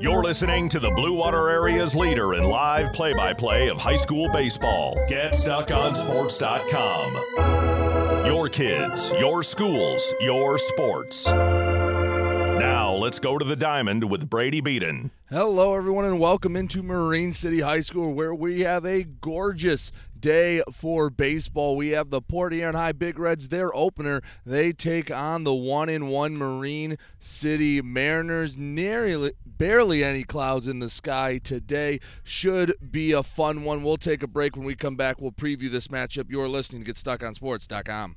You're listening to the Blue Water Area's leader in live play by play of high school baseball. GetStuckOnSports.com. Your kids, your schools, your sports. Now, let's go to the diamond with Brady Beaton. Hello, everyone, and welcome into Marine City High School, where we have a gorgeous day for baseball. We have the Port Huron High Big Reds, their opener. They take on the one in one Marine City Mariners. Nearly, barely any clouds in the sky today. Should be a fun one. We'll take a break when we come back. We'll preview this matchup. You're listening to GetStuckOnSports.com.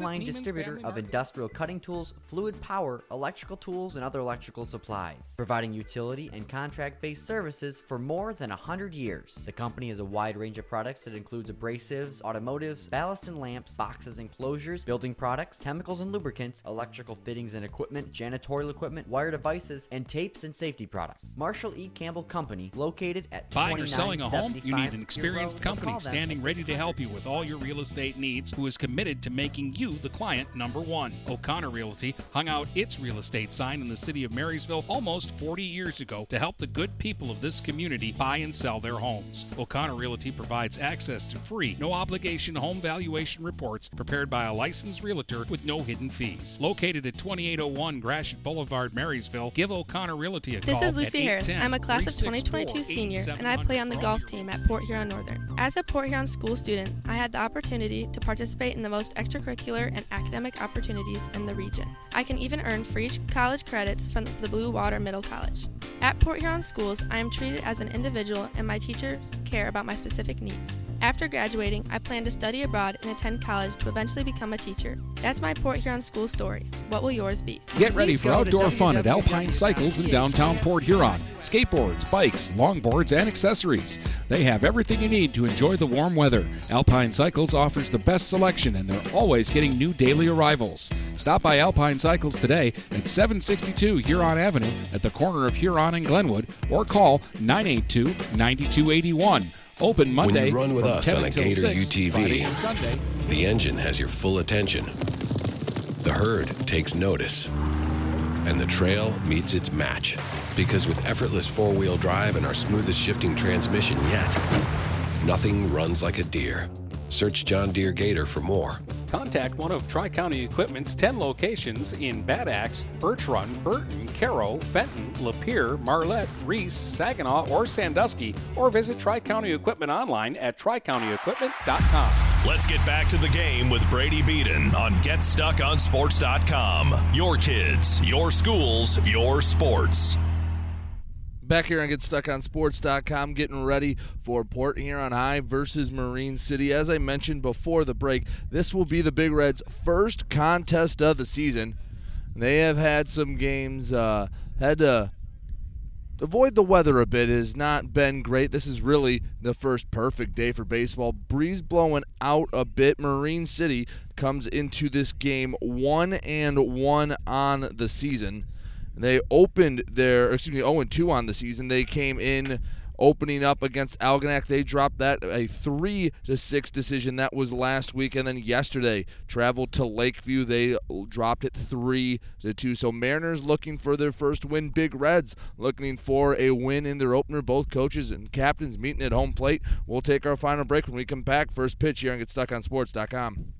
Is a Visit full-line distributor of Market. industrial cutting tools, fluid power, electrical tools, and other electrical supplies, providing utility and contract-based services for more than 100 years. The company has a wide range of products that includes abrasives, automotives, ballast and lamps, boxes and closures, building products, chemicals and lubricants, electrical fittings and equipment, janitorial equipment, wire devices, and tapes and safety products. Marshall E. Campbell Company, located at Buying or selling a home, you need an experienced Hill Road, or company standing ready to help you with all your real estate needs who is committed to making you the client number one. O'Connor Realty hung out its real estate sign in the city of Marysville almost 40 years ago to help the good people of this community buy and sell their homes. O'Connor Realty provides access to free, no obligation home valuation reports prepared by a licensed realtor with no hidden fees. Located at 2801 Gratiot Boulevard, Marysville, give O'Connor Realty a This call This is Lucy Harris. I'm a class of 2022 senior, and I play on the golf team at Port Huron Northern. As a Port Huron school student, I had the opportunity to participate in the most extracurricular and academic opportunities in the region. I can even earn free college credits from the Blue Water Middle College. At Port Huron schools, I am treated as an individual, and my teachers care about my specific needs. After graduating, I plan to study abroad and attend college to eventually become a teacher. That's my Port Huron school story. What will yours be? Get ready Please for outdoor fun at Alpine Cycles in downtown Port Huron. Skateboards, bikes, longboards, and accessories. They have everything you need to enjoy the warm weather. Alpine Cycles offers the best selection and they're always getting new daily arrivals. Stop by Alpine Cycles today at 762 Huron Avenue at the corner of Huron and Glenwood or call 982 9281. Open Monday when you run with from us 10 on until Gator 6, UTV, Friday and Sunday. the engine has your full attention. The herd takes notice. And the trail meets its match. Because with effortless four wheel drive and our smoothest shifting transmission yet, nothing runs like a Deere. Search John Deere Gator for more. Contact one of Tri County Equipment's 10 locations in Bad Axe, Birch Run, Burton, Caro, Fenton, Lapeer, Marlette, Reese, Saginaw, or Sandusky, or visit Tri County Equipment online at tricountyequipment.com. Let's get back to the game with Brady Beaton on GetStuckOnSports.com. Your kids, your schools, your sports. Back here on GetStuckOnSports.com, getting ready for Port Huron High versus Marine City. As I mentioned before the break, this will be the Big Reds' first contest of the season. They have had some games, uh, had to avoid the weather a bit. It has not been great. This is really the first perfect day for baseball. Breeze blowing out a bit. Marine City comes into this game one and one on the season. They opened their, excuse me, 0 2 on the season. They came in opening up against Algonac. They dropped that a 3 to 6 decision. That was last week. And then yesterday, traveled to Lakeview. They dropped it 3 to 2. So Mariners looking for their first win. Big Reds looking for a win in their opener. Both coaches and captains meeting at home plate. We'll take our final break when we come back. First pitch here on GetStuckOnSports.com.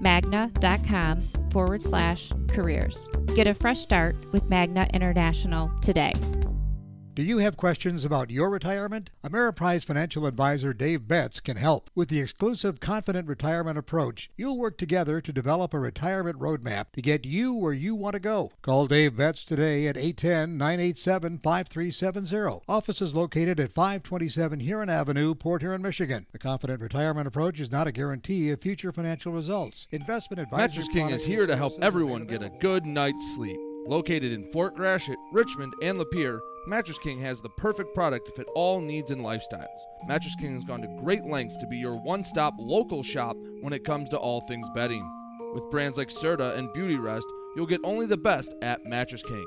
magna.com forward slash careers. Get a fresh start with Magna International today. Do you have questions about your retirement? Ameriprise financial advisor Dave Betts can help. With the exclusive Confident Retirement approach, you'll work together to develop a retirement roadmap to get you where you want to go. Call Dave Betts today at 810 987 5370. Office is located at 527 Huron Avenue, Port Huron, Michigan. The Confident Retirement approach is not a guarantee of future financial results. Investment advisory Mattress King is here to help everyone get a good night's sleep. Located in Fort Gratiot, Richmond, and Lapeer, Mattress King has the perfect product to fit all needs and lifestyles. Mattress King has gone to great lengths to be your one stop local shop when it comes to all things bedding. With brands like Serta and Beauty Rest, you'll get only the best at Mattress King.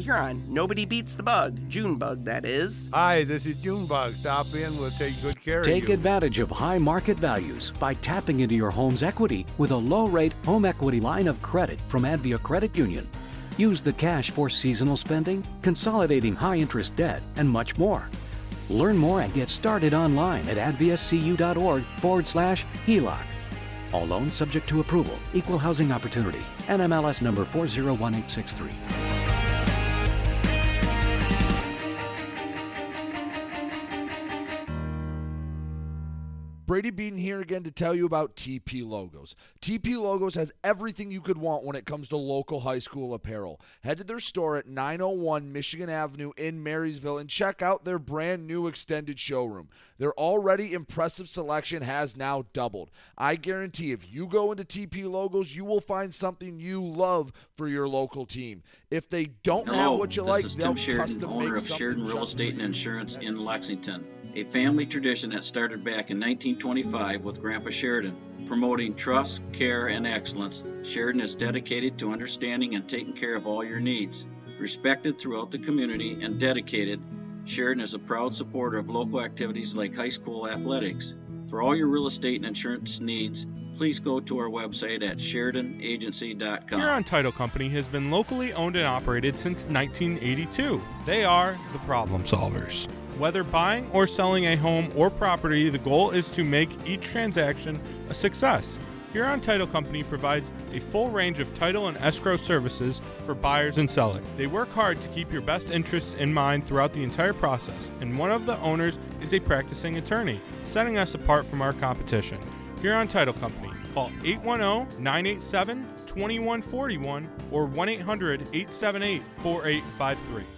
Huron. Nobody beats the bug, Junebug that is. Hi, this is Junebug. Stop in. We'll take good care Take of you. Take advantage of high market values by tapping into your home's equity with a low rate home equity line of credit from Advia Credit Union. Use the cash for seasonal spending, consolidating high interest debt, and much more. Learn more and get started online at adviacu.org forward slash HELOC. All loans subject to approval, equal housing opportunity, NMLS number 401863. Brady Beaton here again to tell you about TP Logos. TP Logos has everything you could want when it comes to local high school apparel. Head to their store at 901 Michigan Avenue in Marysville and check out their brand new extended showroom. Their already impressive selection has now doubled. I guarantee if you go into TP Logos, you will find something you love for your local team. If they don't have what you this like, is they'll Sheridan, custom owner of Sheridan Real Estate and. Insurance in Lexington, a family tradition that started back in 1925 with Grandpa Sheridan. Promoting trust, care, and excellence, Sheridan is dedicated to understanding and taking care of all your needs. Respected throughout the community and dedicated, Sheridan is a proud supporter of local activities like high school athletics. For all your real estate and insurance needs, please go to our website at SheridanAgency.com. Huron Title Company has been locally owned and operated since 1982. They are the problem solvers. Whether buying or selling a home or property, the goal is to make each transaction a success. Huron Title Company provides a full range of title and escrow services for buyers and sellers. They work hard to keep your best interests in mind throughout the entire process, and one of the owners is a practicing attorney, setting us apart from our competition. Huron Title Company. Call 810 987 2141 or 1 800 878 4853.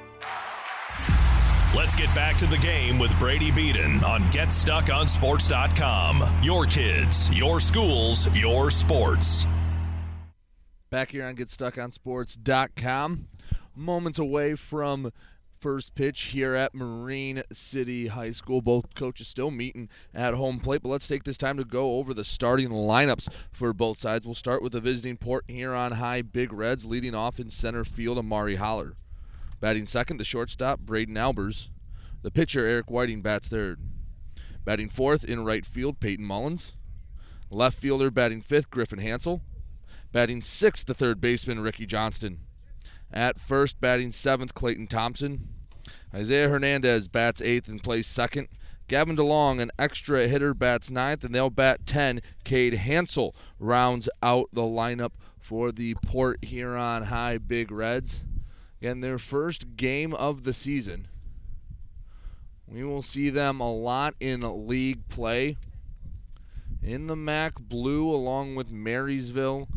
Let's get back to the game with Brady Beaton on GetStuckOnSports.com. Your kids, your schools, your sports. Back here on GetStuckOnSports.com. Moments away from first pitch here at Marine City High School. Both coaches still meeting at home plate, but let's take this time to go over the starting lineups for both sides. We'll start with the visiting Port Huron High Big Reds, leading off in center field, Amari Holler. Batting second, the shortstop, Braden Albers. The pitcher, Eric Whiting, bats third. Batting fourth in right field, Peyton Mullins. Left fielder batting fifth, Griffin Hansel. Batting sixth, the third baseman, Ricky Johnston. At first, batting seventh, Clayton Thompson. Isaiah Hernandez bats eighth and plays second. Gavin DeLong, an extra hitter, bats ninth, and they'll bat 10. Cade Hansel rounds out the lineup for the Port Huron High Big Reds. Again, their first game of the season. We will see them a lot in league play. In the MAC Blue, along with Marysville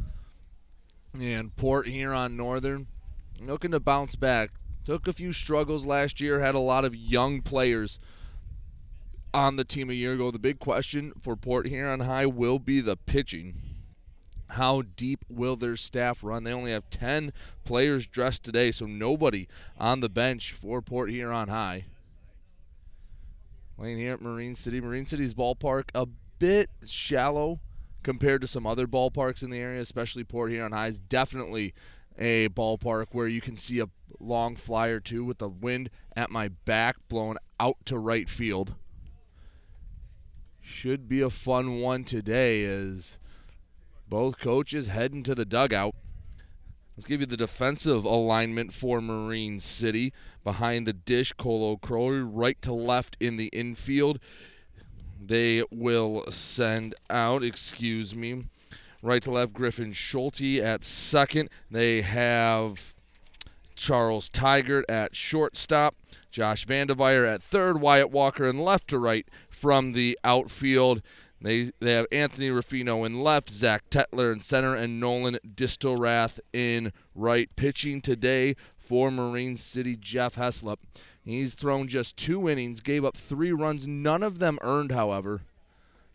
and Port Huron Northern. Looking to bounce back. took a few struggles last year, had a lot of young players on the team a year ago. The big question for Port Huron High will be the pitching. How deep will their staff run? They only have 10 players dressed today, so nobody on the bench for Port Huron High. Playing here at Marine City. Marine City's ballpark a bit shallow compared to some other ballparks in the area, especially Port Huron High is definitely a ballpark where you can see a long fly or two with the wind at my back blowing out to right field. Should be a fun one today as both coaches heading to the dugout. Let's give you the defensive alignment for Marine City. Behind the dish, Colo Crowley, right to left in the infield. They will send out, excuse me, right to left, Griffin Schulte at second. They have Charles Tigert at shortstop, Josh Vandeveyer at third, Wyatt Walker and left to right from the outfield. They they have Anthony Ruffino in left, Zach Tetler in center, and Nolan Distelrath in right. Pitching today for Marine City, Jeff Heslop. He's thrown just two innings, gave up three runs, none of them earned, however.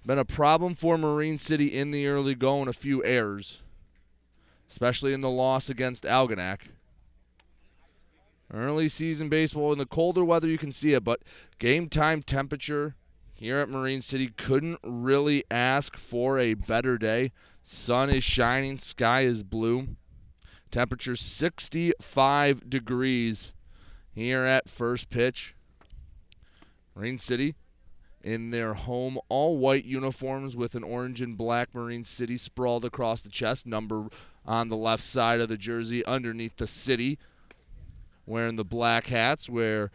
Been a problem for Marine City in the early going, a few errors, especially in the loss against Algonac. Early season baseball in the colder weather, you can see it, but game time temperature here at Marine City couldn't really ask for a better day. Sun is shining, sky is blue. Temperature 65 degrees here at first pitch. Marine City in their home all white uniforms with an orange and black Marine City sprawled across the chest, number on the left side of the jersey underneath the city. Wearing the black hats, where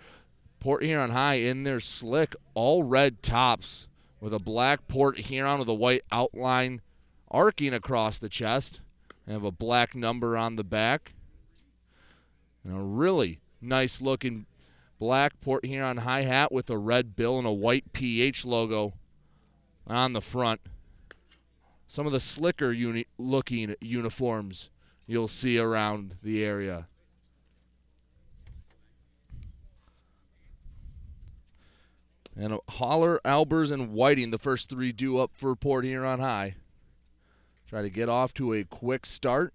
Port Huron High in their slick, all red tops with a black Port Huron with a white outline arcing across the chest. And have a black number on the back. And a really nice looking black Port Huron high hat with a red bill and a white PH logo on the front. Some of the slicker uni- looking uniforms you'll see around the area. And Holler, Albers, and Whiting, the first three due up for Port Huron High. Try to get off to a quick start.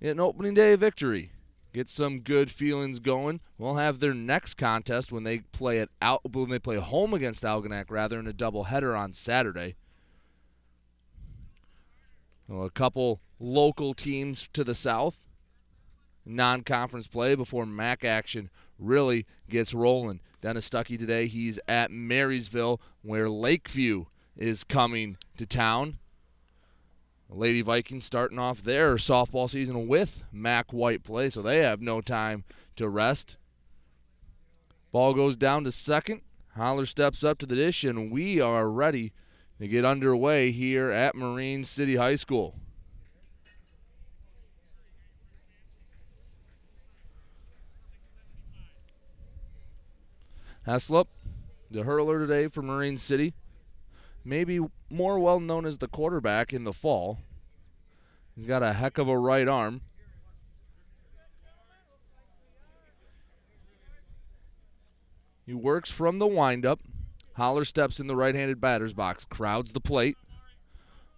Get an opening day victory. Get some good feelings going. We'll have their next contest when they play at out when they play home against Algonac rather in a doubleheader on Saturday. Well, a couple local teams to the south. Non-conference play before MAC action really gets rolling. Dennis Stuckey today, he's at Marysville where Lakeview is coming to town. Lady Vikings starting off their softball season with MAC White play, so they have no time to rest. Ball goes down to second. Holler steps up to the dish, and we are ready to get underway here at Marine City High School. Heslop, the hurler today for Marine City. Maybe more well known as the quarterback in the fall. He's got a heck of a right arm. He works from the windup. Holler steps in the right handed batter's box, crowds the plate,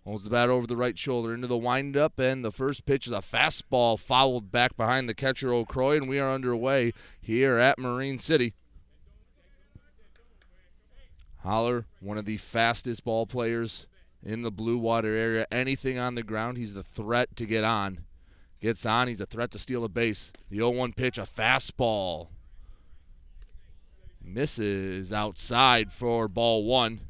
holds the bat over the right shoulder into the windup, and the first pitch is a fastball fouled back behind the catcher O'Croy, and we are underway here at Marine City. Holler, one of the fastest ball players in the blue water area. Anything on the ground, he's the threat to get on. Gets on, he's a threat to steal a base. The 0 1 pitch, a fastball. Misses outside for ball one.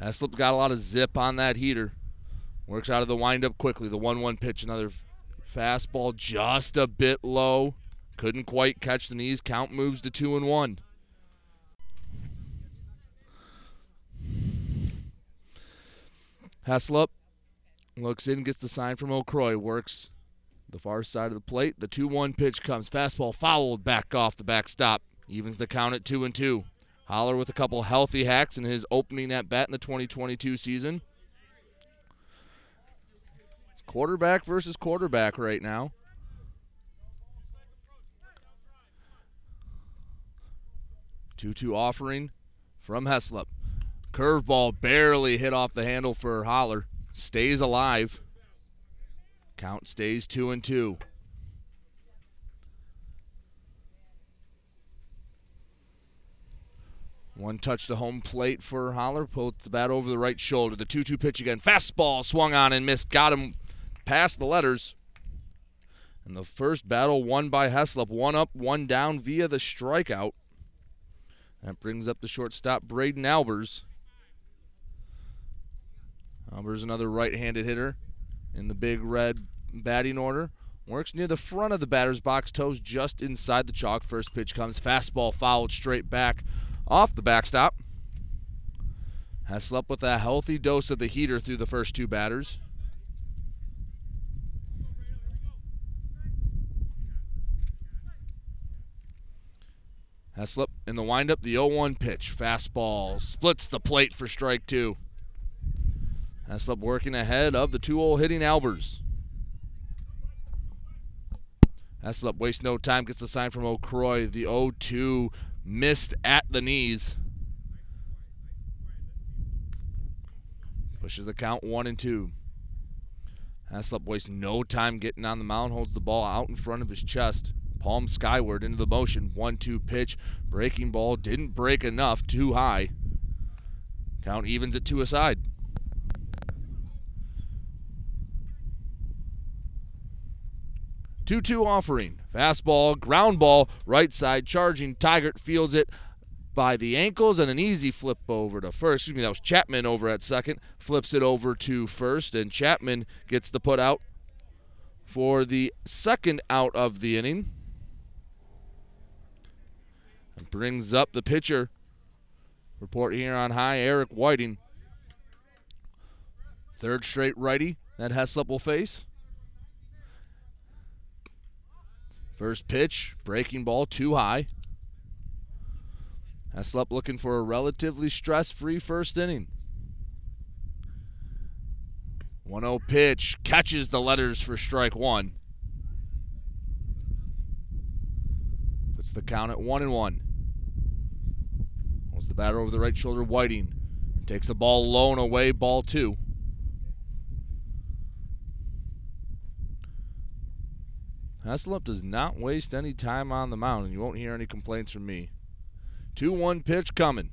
Heslop got a lot of zip on that heater. Works out of the windup quickly. The 1 1 pitch, another fastball just a bit low. Couldn't quite catch the knees. Count moves to 2 and 1. Heslop looks in, gets the sign from O'Croy, works the far side of the plate. The 2 1 pitch comes. Fastball fouled back off the backstop. Evens the count at 2 and 2. Holler with a couple healthy hacks in his opening at bat in the 2022 season. It's quarterback versus quarterback right now. Two two offering from Heslop. Curveball barely hit off the handle for Holler. Stays alive. Count stays 2 and 2. One touch to home plate for Holler. Puts the bat over the right shoulder. The 2 2 pitch again. Fastball swung on and missed. Got him past the letters. And the first battle won by Heslop. One up, one down via the strikeout. That brings up the shortstop, Braden Albers. Um, Albers, another right handed hitter in the big red batting order. Works near the front of the batter's box, toes just inside the chalk. First pitch comes, fastball fouled straight back off the backstop. Heslop with a healthy dose of the heater through the first two batters. Heslop in the windup, the 0 1 pitch. Fastball splits the plate for strike two. Heslop working ahead of the 2 0 hitting Albers. Heslop wastes no time, gets the sign from O'Croy. The 0 2 missed at the knees. Pushes the count 1 and 2. Heslop wastes no time getting on the mound, holds the ball out in front of his chest palm skyward into the motion. One two pitch. Breaking ball didn't break enough, too high. Count evens it to a side. Two two offering. Fastball, ground ball, right side charging. Tigert fields it by the ankles and an easy flip over to first. Excuse me, that was Chapman over at second. Flips it over to first, and Chapman gets the put out for the second out of the inning. And brings up the pitcher. Report here on high, Eric Whiting. Third straight righty that Heslop will face. First pitch, breaking ball too high. Heslop looking for a relatively stress free first inning. 1 0 pitch catches the letters for strike one. Puts the count at 1 and 1. Holds the batter over the right shoulder, Whiting. Takes the ball low and away, ball two. Heslop does not waste any time on the mound, and you won't hear any complaints from me. 2 1 pitch coming.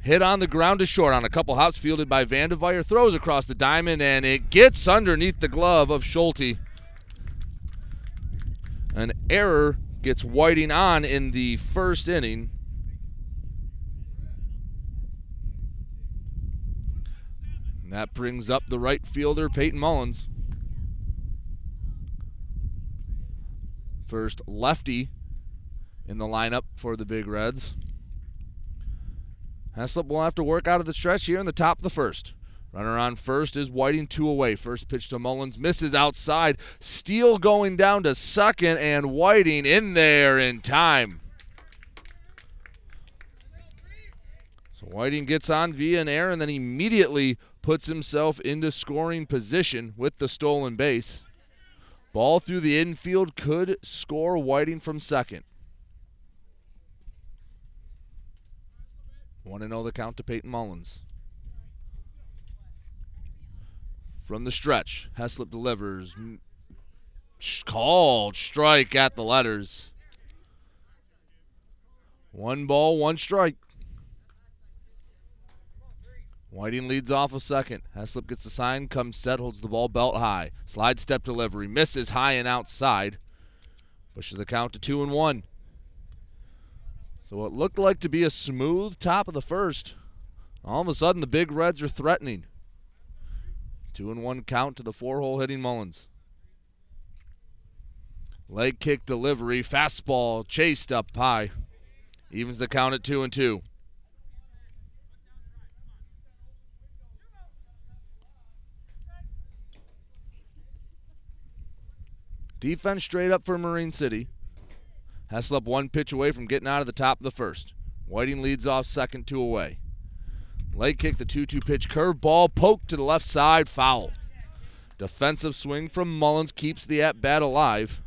Hit on the ground to short on a couple hops, fielded by Vandeveyer. Throws across the diamond, and it gets underneath the glove of Schulte. An error gets Whiting on in the first inning. That brings up the right fielder, Peyton Mullins. First lefty in the lineup for the Big Reds. Heslop will have to work out of the stretch here in the top of the first. Runner on first is Whiting, two away. First pitch to Mullins, misses outside. Steal going down to second, and Whiting in there in time. So Whiting gets on via an error and then immediately puts himself into scoring position with the stolen base. Ball through the infield could score Whiting from second. 1 0 the count to Peyton Mullins. From the stretch, Heslop delivers. Called strike at the letters. One ball, one strike. Whiting leads off a second. Heslop gets the sign, comes set, holds the ball belt high. Slide step delivery, misses high and outside. Pushes the count to two and one. So it looked like to be a smooth top of the first. All of a sudden, the Big Reds are threatening. Two and one count to the four hole hitting Mullins. Leg kick delivery, fastball chased up high. Evens the count at two and two. Defense straight up for Marine City. Heslop one pitch away from getting out of the top of the first. Whiting leads off second, two away. Leg kick, the 2 2 pitch, curve ball, poke to the left side, foul. Defensive swing from Mullins keeps the at bat alive.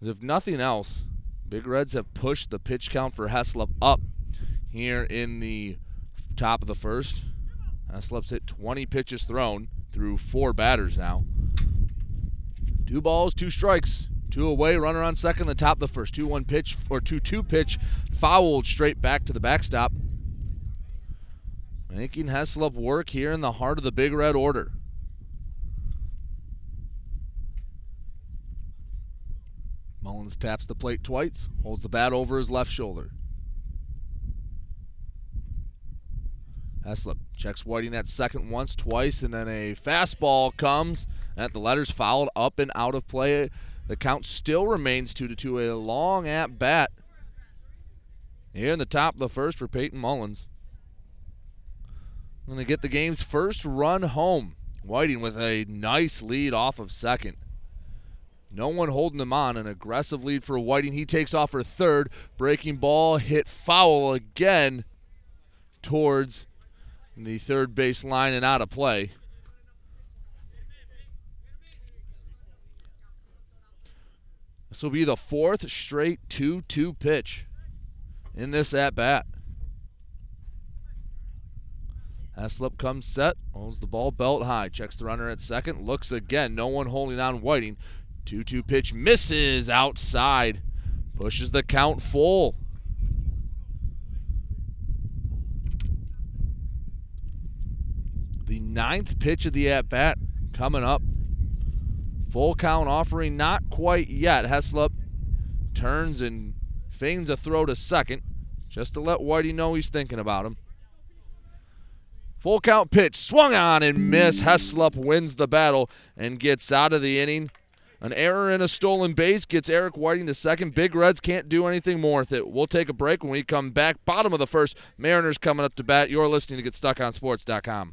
As if nothing else, Big Reds have pushed the pitch count for Heslop up here in the top of the first. Uh, Heslop's hit 20 pitches thrown through four batters now. Two balls, two strikes, two away, runner on second, the top of the first. 2 1 pitch, or 2 2 pitch, fouled straight back to the backstop. Making Heslop work here in the heart of the Big Red order. Mullins taps the plate twice, holds the bat over his left shoulder. Heslop checks Whiting at second once, twice, and then a fastball comes at the letters fouled up and out of play. The count still remains 2 to 2. A long at bat here in the top of the first for Peyton Mullins. Going to get the game's first run home. Whiting with a nice lead off of second. No one holding him on. An aggressive lead for Whiting. He takes off for third. Breaking ball hit foul again towards the third base line and out of play. This will be the fourth straight 2 2 pitch in this at bat. Heslop comes set, holds the ball belt high, checks the runner at second, looks again, no one holding on Whiting. 2 2 pitch misses outside, pushes the count full. The ninth pitch of the at bat coming up. Full count offering, not quite yet. Heslop turns and feigns a throw to second just to let Whitey know he's thinking about him. Full count pitch, swung on and missed. Heslop wins the battle and gets out of the inning. An error in a stolen base gets Eric Whiting to second. Big Reds can't do anything more with it. We'll take a break when we come back. Bottom of the first, Mariners coming up to bat. You're listening to GetStuckOnSports.com.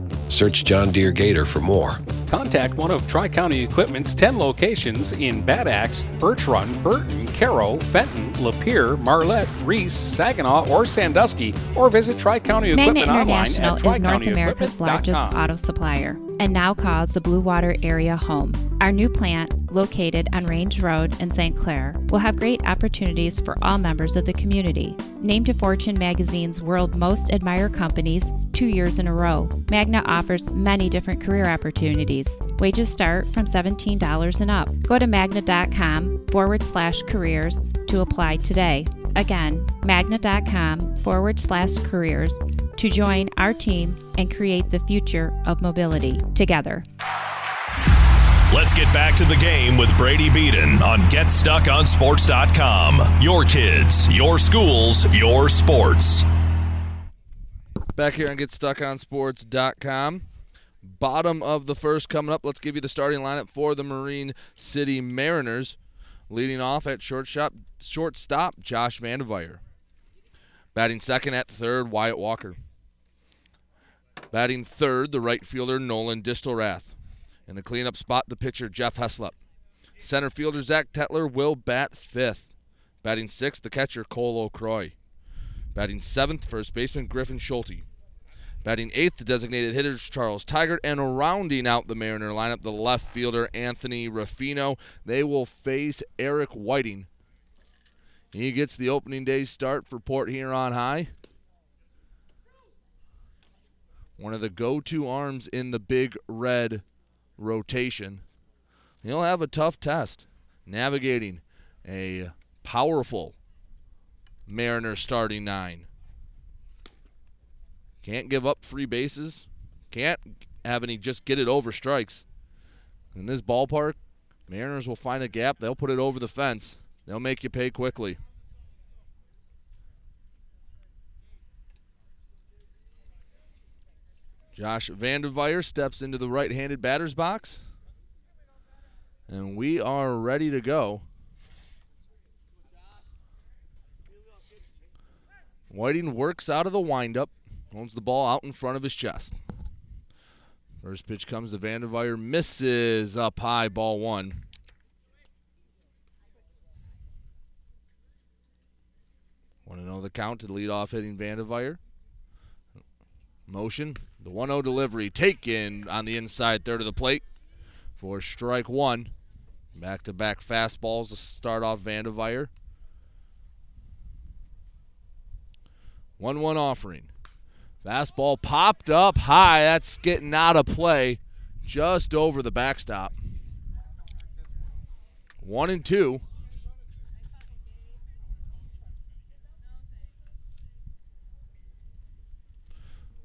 Search John Deere Gator for more. Contact one of Tri County Equipment's 10 locations in Bad Axe, Birch Run, Burton, Caro, Fenton, Lapeer, Marlette, Reese, Saginaw, or Sandusky, or visit Tri County Magna Equipment online International at is North America's largest auto supplier and now calls the Blue Water area home. Our new plant, located on Range Road in St. Clair, will have great opportunities for all members of the community. Named to Fortune magazine's World Most Admired Companies two years in a row, Magna offers many different career opportunities. Wages start from $17 and up. Go to magna.com forward slash careers to apply today. Again, magna.com forward slash careers to join our team and create the future of mobility together. Let's get back to the game with Brady Beaton on GetStuckOnSports.com. Your kids, your schools, your sports. Back here on GetStuckOnSports.com. Bottom of the first coming up. Let's give you the starting lineup for the Marine City Mariners. Leading off at shortstop, shortstop Josh Vandeveyer. Batting second at third, Wyatt Walker. Batting third, the right fielder Nolan Distelrath. In the cleanup spot, the pitcher Jeff Heslop. Center fielder Zach Tetler will bat fifth. Batting sixth, the catcher Cole O'Croy. Batting seventh, first baseman Griffin Schulte. Batting eighth, the designated hitters Charles Tigert, and rounding out the Mariner lineup, the left fielder Anthony Ruffino. They will face Eric Whiting. He gets the opening day start for Port Huron High. One of the go-to arms in the Big Red rotation. He'll have a tough test navigating a powerful Mariner starting nine. Can't give up free bases. Can't have any just get it over strikes. In this ballpark, Mariners will find a gap. They'll put it over the fence. They'll make you pay quickly. Josh Vanderveer steps into the right handed batter's box. And we are ready to go. Whiting works out of the windup, Holds the ball out in front of his chest. First pitch comes to Vanderveer, misses up high, ball one. Want to know the count to lead off hitting Vanderveer? Motion, the 1 0 delivery taken on the inside third of the plate for strike one. Back to back fastballs to start off Vanderveer. 1 1 offering. Fastball popped up high. That's getting out of play just over the backstop. One and two.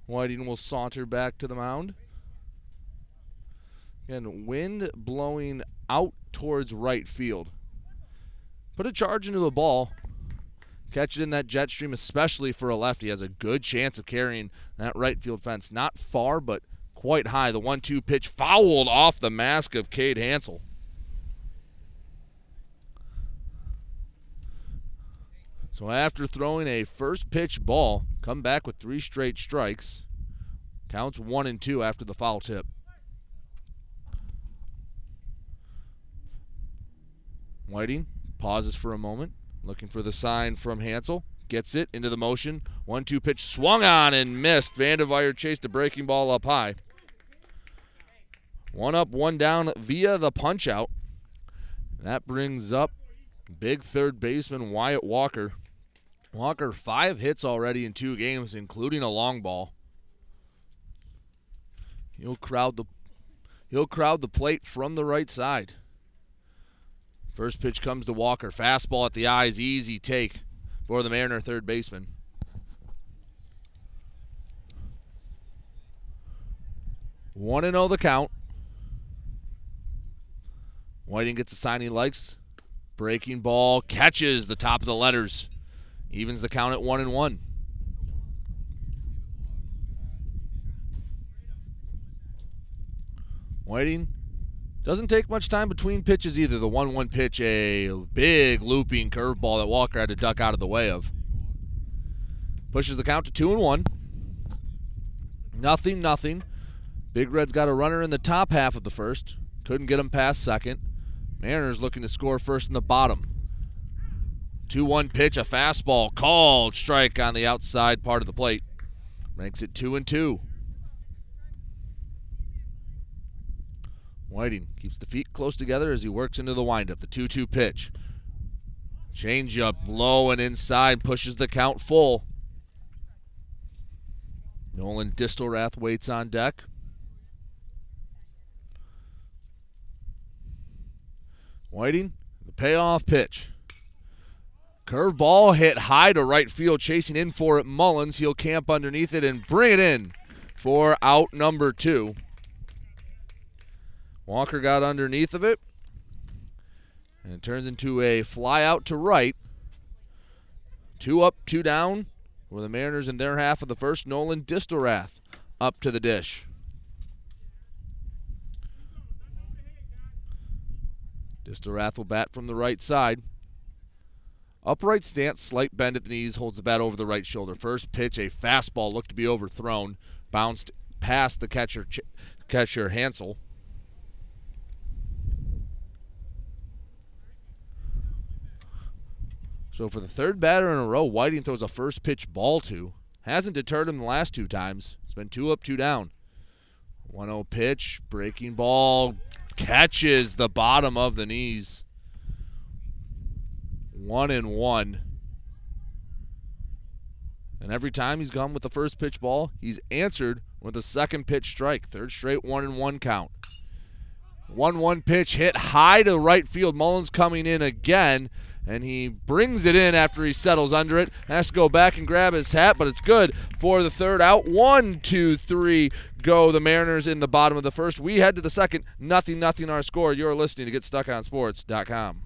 Whiting will saunter back to the mound. Again, wind blowing out towards right field. Put a charge into the ball. Catch it in that jet stream, especially for a lefty, has a good chance of carrying that right field fence. Not far, but quite high. The one two pitch fouled off the mask of Cade Hansel. So after throwing a first pitch ball, come back with three straight strikes. Counts one and two after the foul tip. Whiting pauses for a moment, looking for the sign from Hansel. Gets it into the motion. One two pitch swung on and missed. Vandeveyer chased a breaking ball up high. One up, one down via the punch out. That brings up big third baseman Wyatt Walker. Walker, five hits already in two games, including a long ball. He'll crowd the he'll crowd the plate from the right side. First pitch comes to Walker. Fastball at the eyes, easy take for the Mariner third baseman. One and zero oh the count. Whiting gets a sign he likes. Breaking ball catches the top of the letters. Evens the count at one and one. Whiting doesn't take much time between pitches either. The 1 1 pitch, a big looping curveball that Walker had to duck out of the way of. Pushes the count to 2 and 1. Nothing, nothing. Big Red's got a runner in the top half of the first. Couldn't get him past second. Mariners looking to score first in the bottom. 2 1 pitch, a fastball called strike on the outside part of the plate. Makes it 2 and 2. Whiting keeps the feet close together as he works into the windup. The 2 2 pitch. Change up low and inside, pushes the count full. Nolan Distelrath waits on deck. Whiting, the payoff pitch. Curveball hit high to right field, chasing in for it. Mullins, he'll camp underneath it and bring it in for out number two. Walker got underneath of it. And it turns into a fly out to right. Two up, two down. For the Mariners in their half of the first, Nolan Distelrath up to the dish. Distelrath will bat from the right side. Upright stance, slight bend at the knees, holds the bat over the right shoulder. First pitch, a fastball looked to be overthrown, bounced past the catcher, catcher Hansel. So for the third batter in a row, Whiting throws a first pitch ball to. Hasn't deterred him the last two times. It's been two up, two down. 1 0 pitch, breaking ball, catches the bottom of the knees one and one. And every time he's gone with the first pitch ball, he's answered with a second pitch strike. Third straight one and one count. 1 1 pitch hit high to right field. Mullins coming in again, and he brings it in after he settles under it. Has to go back and grab his hat, but it's good for the third out. One, two, three, go. The Mariners in the bottom of the first. We head to the second. Nothing, nothing our score. You're listening to GetStuckOnSports.com.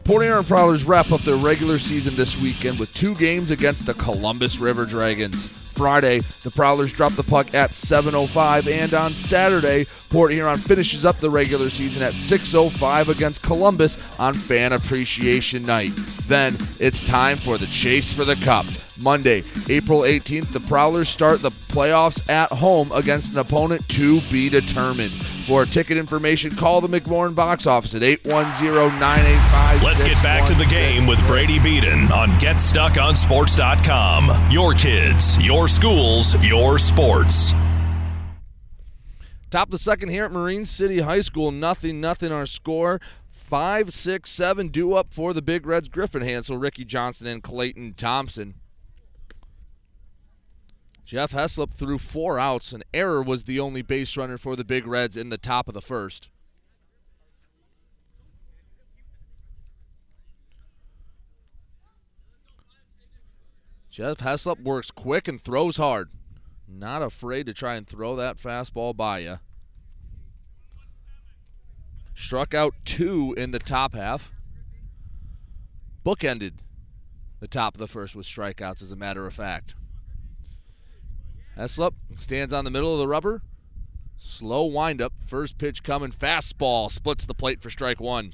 Port Huron Prowlers wrap up their regular season this weekend with two games against the Columbus River Dragons. Friday, the Prowlers drop the puck at 7:05, and on Saturday, Port Huron finishes up the regular season at 6:05 against Columbus on Fan Appreciation Night. Then it's time for the chase for the cup. Monday, April 18th, the Prowlers start the playoffs at home against an opponent to be determined. For ticket information, call the McMorran box office at 810-985. Let's get back to the game with Brady Beaton on GetStuckOnSports.com. Your kids, your schools, your sports. Top of the second here at Marine City High School. Nothing, nothing our score. Five, six, seven due up for the Big Reds. Griffin Hansel, Ricky Johnson, and Clayton Thompson. Jeff Heslop threw four outs. An error was the only base runner for the Big Reds in the top of the first. Jeff Heslop works quick and throws hard. Not afraid to try and throw that fastball by you. Struck out two in the top half. Bookended the top of the first with strikeouts, as a matter of fact. Heslop stands on the middle of the rubber. Slow windup. First pitch coming. Fastball splits the plate for strike one.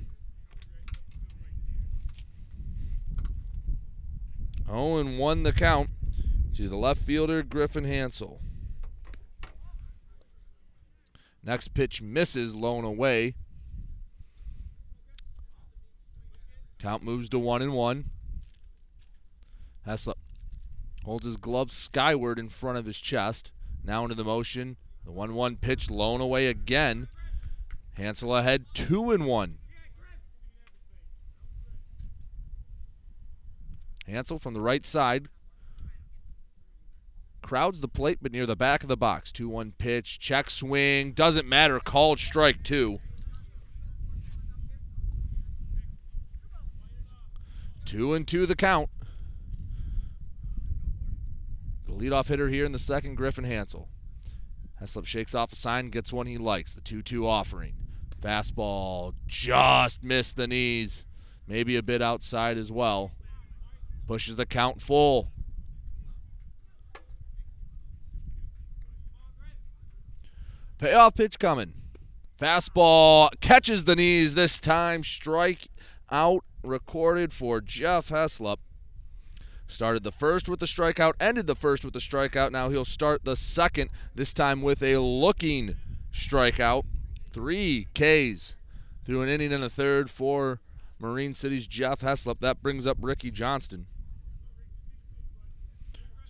0 and 1 the count to the left fielder, Griffin Hansel. Next pitch misses, low and away. Count moves to 1 and 1. Heslop holds his glove skyward in front of his chest. Now into the motion. The 1 1 pitch, low away again. Hansel ahead, 2 and 1. Hansel from the right side. Crowds the plate, but near the back of the box. 2 1 pitch, check swing. Doesn't matter. Called strike two. Two and two the count. The leadoff hitter here in the second, Griffin Hansel. Heslop shakes off a sign, gets one he likes, the 2 2 offering. Fastball just missed the knees. Maybe a bit outside as well. Pushes the count full. Payoff pitch coming. Fastball catches the knees this time. Strike out recorded for Jeff Heslop. Started the first with the strikeout, ended the first with the strikeout. Now he'll start the second, this time with a looking strikeout. Three Ks through an inning and a third for Marine City's Jeff Heslop. That brings up Ricky Johnston.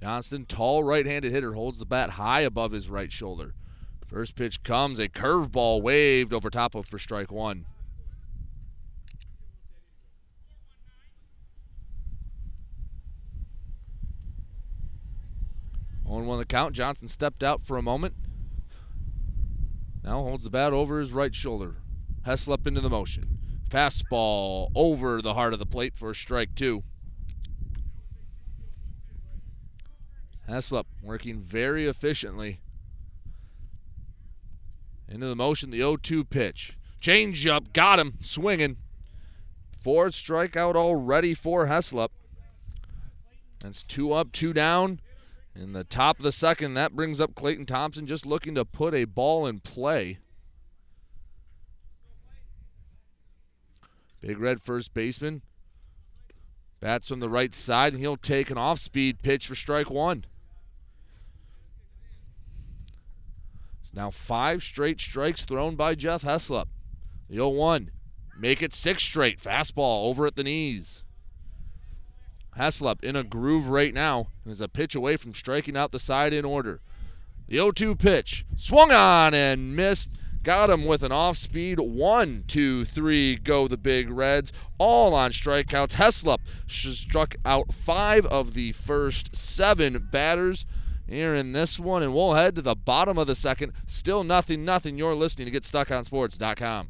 Johnston, tall right handed hitter, holds the bat high above his right shoulder. First pitch comes, a curveball waved over top of for strike one. 0 1 the count. Johnson stepped out for a moment. Now holds the bat over his right shoulder. Heslop into the motion. Fastball over the heart of the plate for strike two. Heslop working very efficiently. Into the motion, the 0 2 pitch. Change up, got him, swinging. Fourth strikeout already for Heslop. That's two up, two down. In the top of the second, that brings up Clayton Thompson just looking to put a ball in play. Big Red first baseman. Bats from the right side, and he'll take an off speed pitch for strike one. It's now five straight strikes thrown by Jeff Heslop. The 0 1. Make it six straight. Fastball over at the knees. Heslop in a groove right now and is a pitch away from striking out the side in order. The 0 2 pitch swung on and missed. Got him with an off speed. One, two, three, go the Big Reds. All on strikeouts. Heslop struck out five of the first seven batters here in this one, and we'll head to the bottom of the second. Still nothing, nothing. You're listening to GetStuckOnSports.com.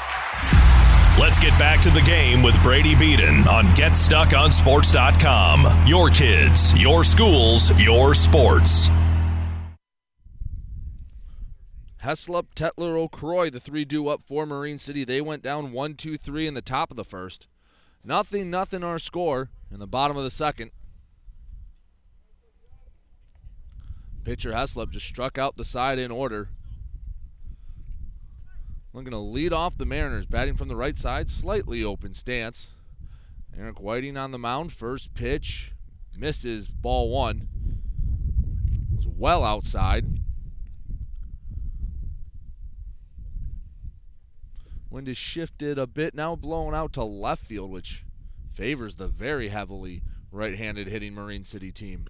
Let's get back to the game with Brady Beaton on GetStuckOnSports.com. Your kids, your schools, your sports. Heslop, Tetler, O'Croy, the three due up for Marine City. They went down 1 2 3 in the top of the first. Nothing, nothing our score in the bottom of the second. Pitcher Heslop just struck out the side in order. Looking to lead off the Mariners, batting from the right side, slightly open stance. Eric Whiting on the mound, first pitch, misses ball one. Was well outside. Wind is shifted a bit now, blowing out to left field, which favors the very heavily right handed hitting Marine City team.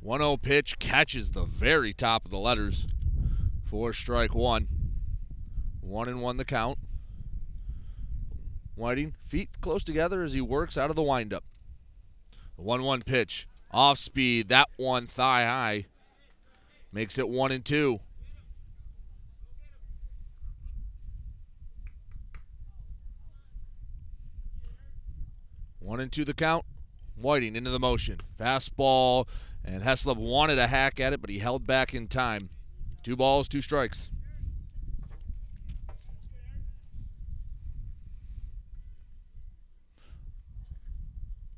1 0 pitch catches the very top of the letters for strike one. One and one the count. Whiting, feet close together as he works out of the windup. The 1 1 pitch, off speed, that one thigh high. Makes it one and two. One and two the count. Whiting into the motion. Fastball, and Heslop wanted a hack at it, but he held back in time. Two balls, two strikes.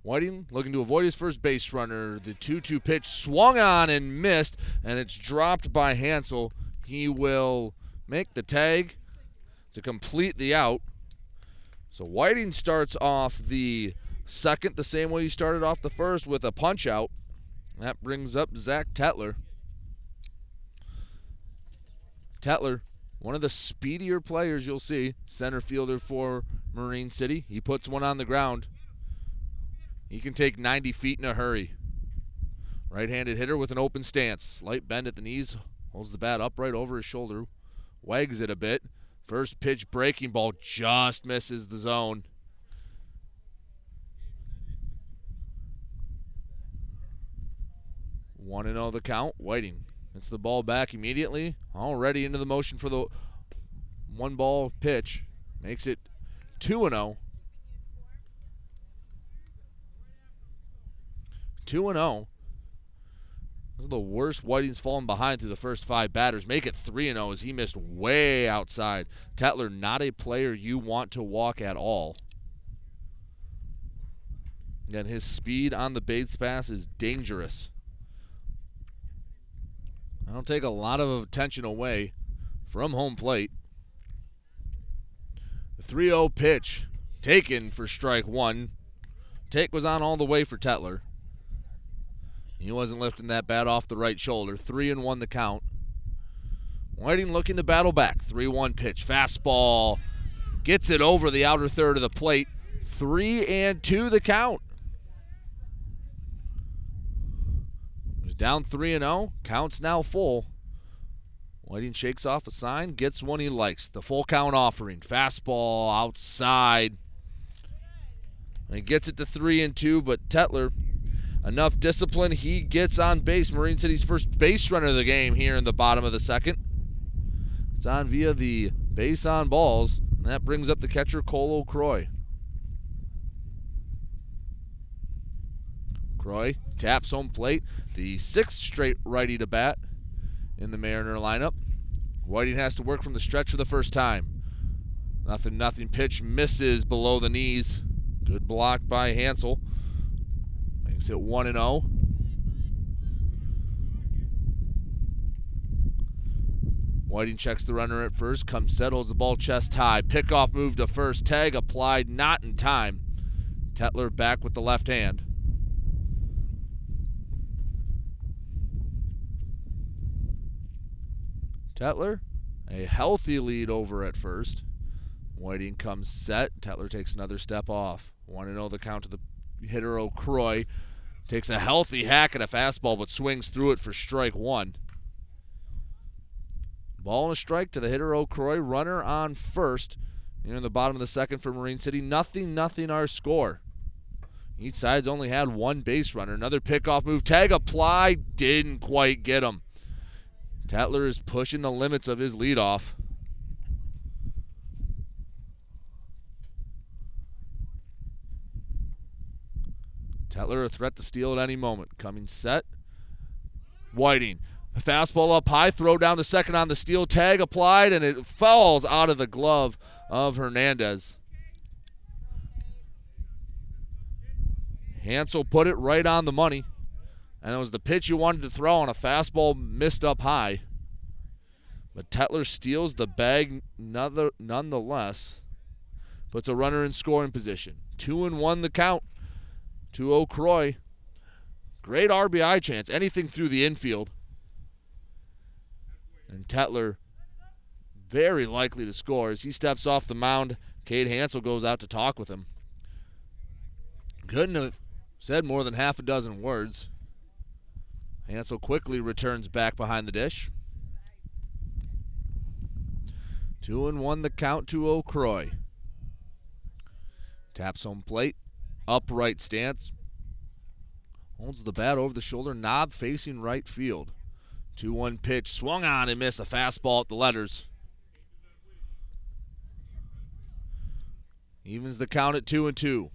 Whiting looking to avoid his first base runner. The 2 2 pitch swung on and missed, and it's dropped by Hansel. He will make the tag to complete the out. So Whiting starts off the second the same way he started off the first with a punch out. That brings up Zach Tetler. Tetler, one of the speedier players you'll see, center fielder for Marine City. He puts one on the ground. He can take 90 feet in a hurry. Right handed hitter with an open stance. Slight bend at the knees. Holds the bat upright over his shoulder. Wags it a bit. First pitch breaking ball just misses the zone. One and zero the count. Whiting gets the ball back immediately. Already into the motion for the one ball pitch. Makes it two and zero. Two and oh. zero. This is the worst Whiting's fallen behind through the first five batters. Make it 3 0 as he missed way outside. Tetler, not a player you want to walk at all. And his speed on the base pass is dangerous. I don't take a lot of attention away from home plate. The 3 0 pitch taken for strike one. Take was on all the way for Tetler. He wasn't lifting that bat off the right shoulder. Three and one the count. Whiting looking to battle back. 3 1 pitch. Fastball. Gets it over the outer third of the plate. Three and two the count. He's down 3 and 0. Counts now full. Whiting shakes off a sign, gets one he likes. The full count offering. Fastball outside. He gets it to 3 and 2, but Tetler enough discipline. He gets on base. Marine City's first base runner of the game here in the bottom of the second. It's on via the base on balls. And that brings up the catcher, Cole O'Croy. Croy taps home plate. The sixth straight righty to bat in the Mariner lineup. Whiting has to work from the stretch for the first time. Nothing, nothing. Pitch misses below the knees. Good block by Hansel. Makes it 1 and 0. Whiting checks the runner at first. Comes settles the ball chest high. Pickoff move to first. Tag applied, not in time. Tetler back with the left hand. Tetler, a healthy lead over at first. Whiting comes set. Tetler takes another step off. 1 0 the count to the hitter O'Croy. Takes a healthy hack at a fastball, but swings through it for strike one. Ball and a strike to the hitter O'Croy. Runner on first. Here in the bottom of the second for Marine City. Nothing, nothing our score. Each side's only had one base runner. Another pickoff move. Tag apply. Didn't quite get him. Tetler is pushing the limits of his leadoff. Tetler a threat to steal at any moment. Coming set. Whiting. Fastball up high, throw down the second on the steal, tag applied, and it falls out of the glove of Hernandez. Hansel put it right on the money. And it was the pitch you wanted to throw on a fastball missed up high. But Tetler steals the bag nonetheless. Puts a runner in scoring position. Two and one the count to O'Croy. Great RBI chance. Anything through the infield. And Tetler very likely to score as he steps off the mound. Cade Hansel goes out to talk with him. Couldn't have said more than half a dozen words. Hansel quickly returns back behind the dish. Two and one the count to O'Croy. Taps home plate. Upright stance. Holds the bat over the shoulder, knob facing right field. 2 1 pitch, swung on and missed a fastball at the letters. Evens the count at 2 and 2.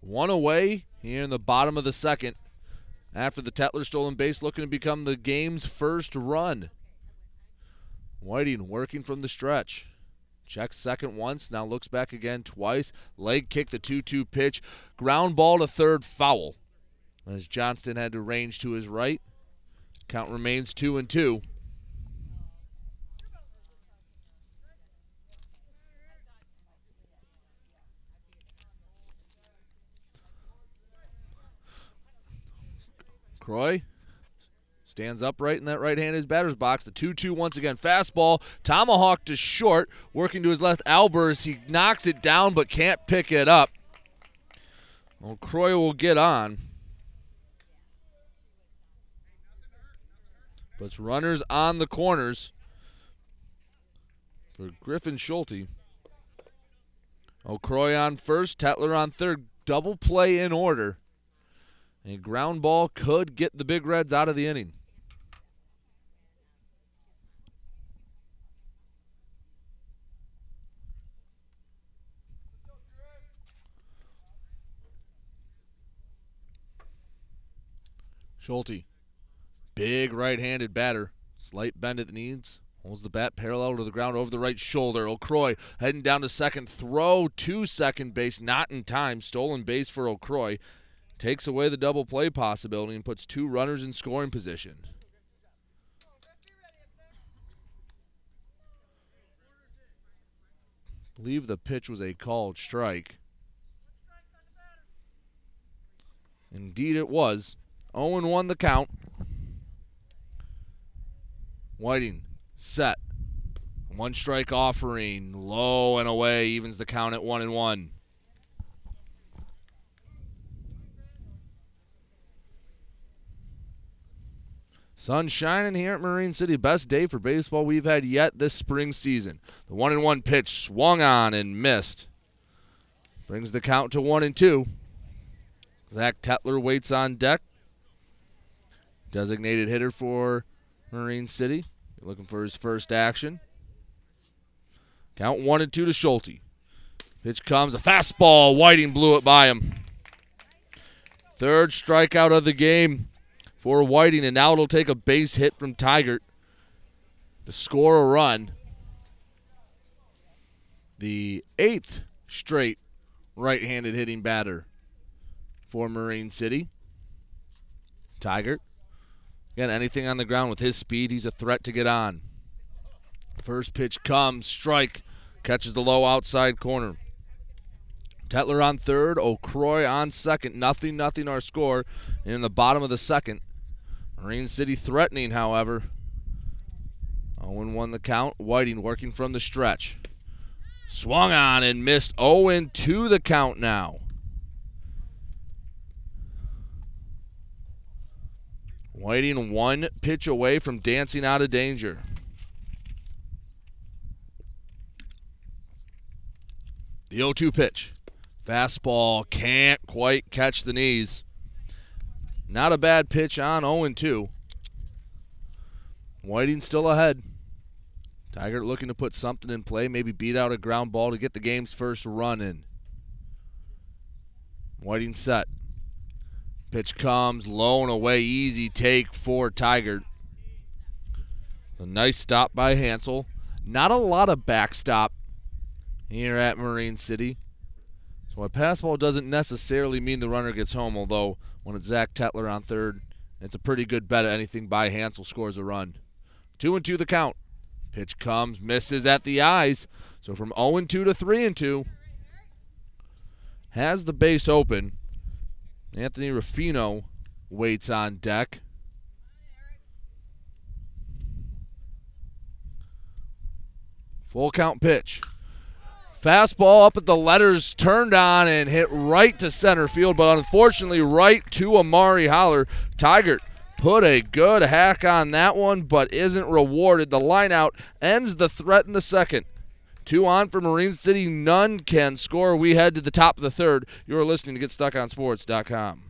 One away here in the bottom of the second after the Tetler stolen base, looking to become the game's first run. Whiting working from the stretch. Checks second once, now looks back again twice. Leg kick the 2 2 pitch. Ground ball to third, foul. As Johnston had to range to his right. Count remains 2 and 2. Croy Stands upright in that right-handed batter's box. The 2-2 once again. Fastball. Tomahawk to short. Working to his left. Albers. He knocks it down but can't pick it up. Well, Croy will get on. Puts runners on the corners for Griffin Schulte. Oh, O'Croy on first, Tetler on third. Double play in order. A ground ball could get the Big Reds out of the inning. Schulte, big right-handed batter, slight bend at the knees, holds the bat parallel to the ground over the right shoulder. O'Croy heading down to second, throw to second base, not in time. Stolen base for O'Croy, takes away the double play possibility and puts two runners in scoring position. believe the pitch was a called strike. Indeed, it was. 0 1 the count. Whiting set. One strike offering. Low and away. Evens the count at 1 and 1. Sun shining here at Marine City. Best day for baseball we've had yet this spring season. The one and one pitch swung on and missed. Brings the count to one and two. Zach Tetler waits on deck designated hitter for Marine City. Looking for his first action. Count one and two to Schulte. Pitch comes, a fastball. Whiting blew it by him. Third strikeout of the game for Whiting, and now it'll take a base hit from Tigert to score a run. the eighth straight right handed hitting batter for Marine City. Tiger. Again, anything on the ground with his speed, he's a threat to get on. First pitch comes, strike, catches the low outside corner. Tetler on third, O'Croy on second. Nothing, nothing our score. In the bottom of the second, Marine City threatening, however. Oh Owen won the count. Whiting working from the stretch. Swung on and missed. Oh Owen to the count now. Whiting one pitch away from dancing out of danger. The 0 2 pitch. Fastball can't quite catch the knees. Not a bad pitch on 0 2. Whiting still ahead. Tiger looking to put something in play, maybe beat out a ground ball to get the game's first run in. Whiting set. Pitch comes low and away, easy take for Tiger. A nice stop by Hansel. Not a lot of backstop here at Marine City. So a pass ball doesn't necessarily mean the runner gets home, although when it's Zach Tetler on third, it's a pretty good bet anything by Hansel scores a run. Two and two the count. Pitch comes, misses at the eyes. So from 0 and 2 to 3 and 2. Has the base open. Anthony Rufino waits on deck. Full count pitch. Fastball up at the letters, turned on and hit right to center field, but unfortunately, right to Amari Holler. Tiger put a good hack on that one, but isn't rewarded. The lineout ends the threat in the second. Two on for Marine City. None can score. We head to the top of the third. You're listening to GetStuckOnSports.com.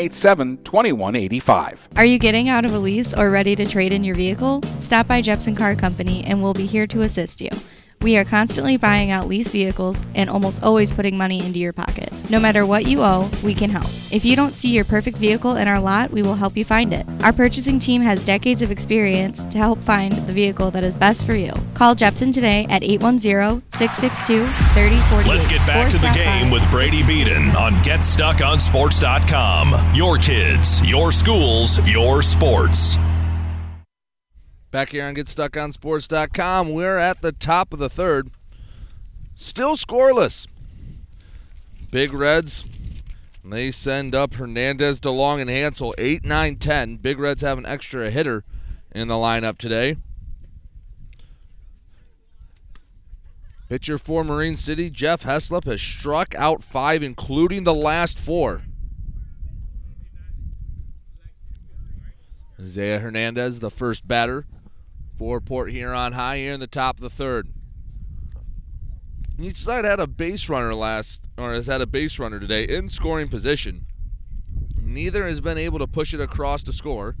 987 2185. Are you getting out of a lease or ready to trade in your vehicle? Stop by Jepson Car Company and we'll be here to assist you. We are constantly buying out lease vehicles and almost always putting money into your pocket. No matter what you owe, we can help. If you don't see your perfect vehicle in our lot, we will help you find it. Our purchasing team has decades of experience to help find the vehicle that is best for you. Call Jepson today at 810-662-3048. Let's get back to the game with Brady Beaton on GetStuckOnSports.com. Your kids, your schools, your sports. Back here on GetStuckOnSports.com, we're at the top of the third. Still scoreless. Big Reds, they send up Hernandez, DeLong, and Hansel 8 9 10. Big Reds have an extra hitter in the lineup today. Pitcher for Marine City, Jeff Heslop, has struck out five, including the last four. Isaiah Hernandez, the first batter for Port Huron High here in the top of the third. Each side had a base runner last, or has had a base runner today in scoring position. Neither has been able to push it across to score.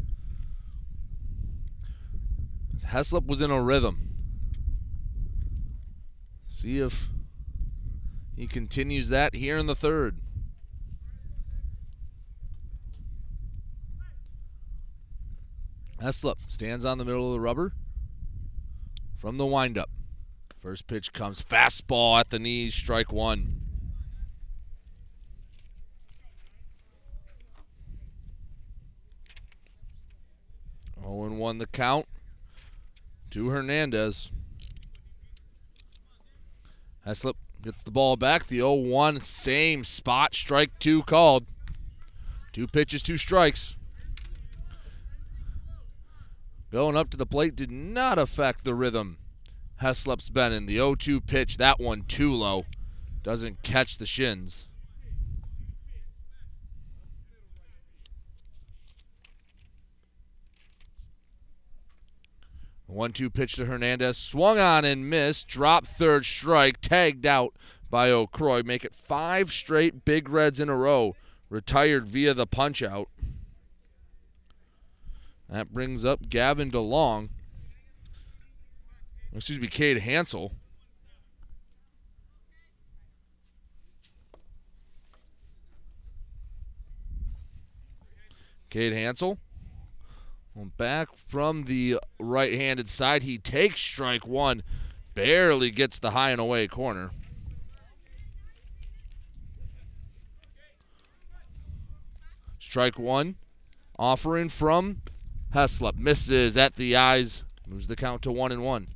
Heslop was in a rhythm. See if he continues that here in the third. Heslop stands on the middle of the rubber from the windup. First pitch comes fastball at the knees, strike one. Oh Owen won the count to Hernandez. Heslop gets the ball back. The 0 1, same spot, strike two called. Two pitches, two strikes. Going up to the plate did not affect the rhythm. Heslop's been in the 0 2 pitch. That one too low. Doesn't catch the shins. One two pitch to Hernandez, swung on and missed, drop third strike, tagged out by O'Croy. Make it five straight Big Reds in a row, retired via the punch out. That brings up Gavin DeLong. Excuse me, Cade Hansel. Cade Hansel. Back from the right handed side. He takes strike one. Barely gets the high and away corner. Strike one. Offering from Heslop. Misses at the eyes. Moves the count to one and one.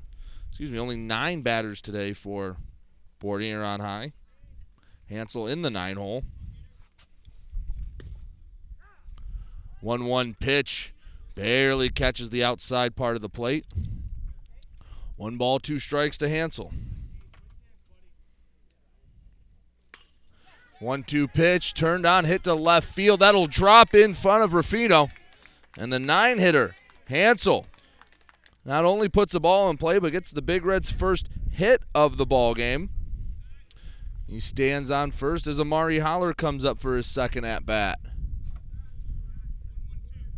Excuse me, only nine batters today for Port Huron High. Hansel in the nine hole. 1 1 pitch. Barely catches the outside part of the plate. One ball, two strikes to Hansel. 1 2 pitch. Turned on, hit to left field. That'll drop in front of Rufino. And the nine hitter, Hansel, not only puts the ball in play, but gets the Big Reds' first hit of the ball game. He stands on first as Amari Holler comes up for his second at bat.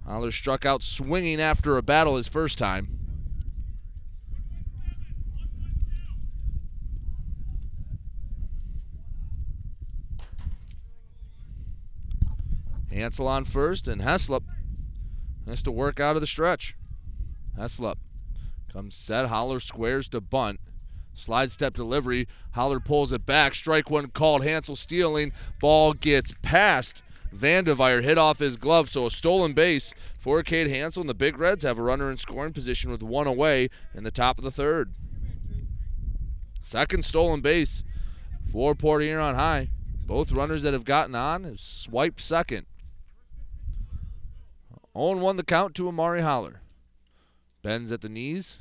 Holler struck out swinging after a battle his first time. Hansel on first, and Heslop has to work out of the stretch. Heslop comes set. Holler squares to bunt. Slide step delivery. Holler pulls it back. Strike one called. Hansel stealing. Ball gets past Vandeveyer hit off his glove, so a stolen base for Cade Hansel, and the Big Reds have a runner in scoring position with one away in the top of the third. Second stolen base for Port Huron High. Both runners that have gotten on have swiped second. 0 1 the count to Amari Holler. Bends at the knees.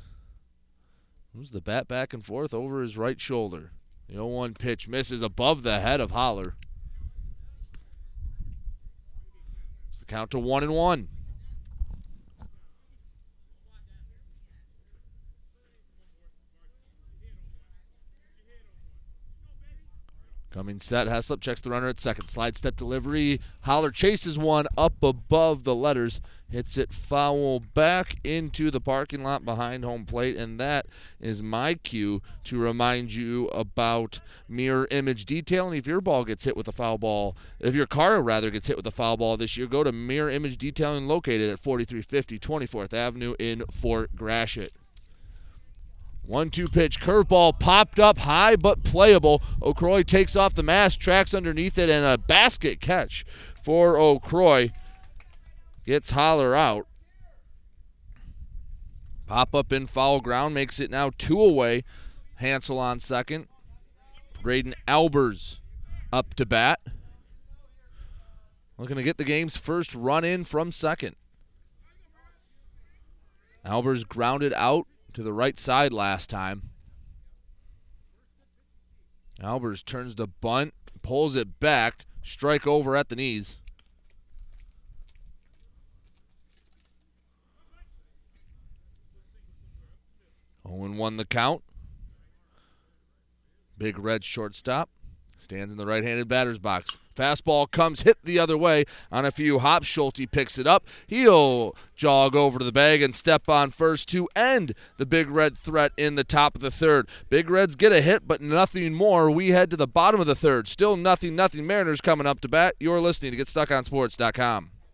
Moves the bat back and forth over his right shoulder. The 0 1 pitch misses above the head of Holler. It's the count to 1 and 1. Coming set, Heslop checks the runner at second. Slide step delivery. Holler chases one up above the letters. Hits it foul back into the parking lot behind home plate. And that is my cue to remind you about mirror image detailing. If your ball gets hit with a foul ball, if your car rather gets hit with a foul ball this year, go to mirror image detailing located at 4350 24th Avenue in Fort Gratiot. One two pitch curveball popped up high but playable. O'Croy takes off the mask, tracks underneath it, and a basket catch for O'Croy. Gets Holler out. Pop up in foul ground makes it now two away. Hansel on second. Braden Albers up to bat. Looking to get the game's first run in from second. Albers grounded out to the right side last time. Albers turns to bunt, pulls it back, strike over at the knees. Oh Owen won the count. Big red shortstop stands in the right-handed batter's box. Fastball comes hit the other way on a few hops. Schulte picks it up. He'll jog over to the bag and step on first to end the Big Red threat in the top of the third. Big Reds get a hit, but nothing more. We head to the bottom of the third. Still nothing, nothing. Mariners coming up to bat. You're listening to GetStuckOnSports.com.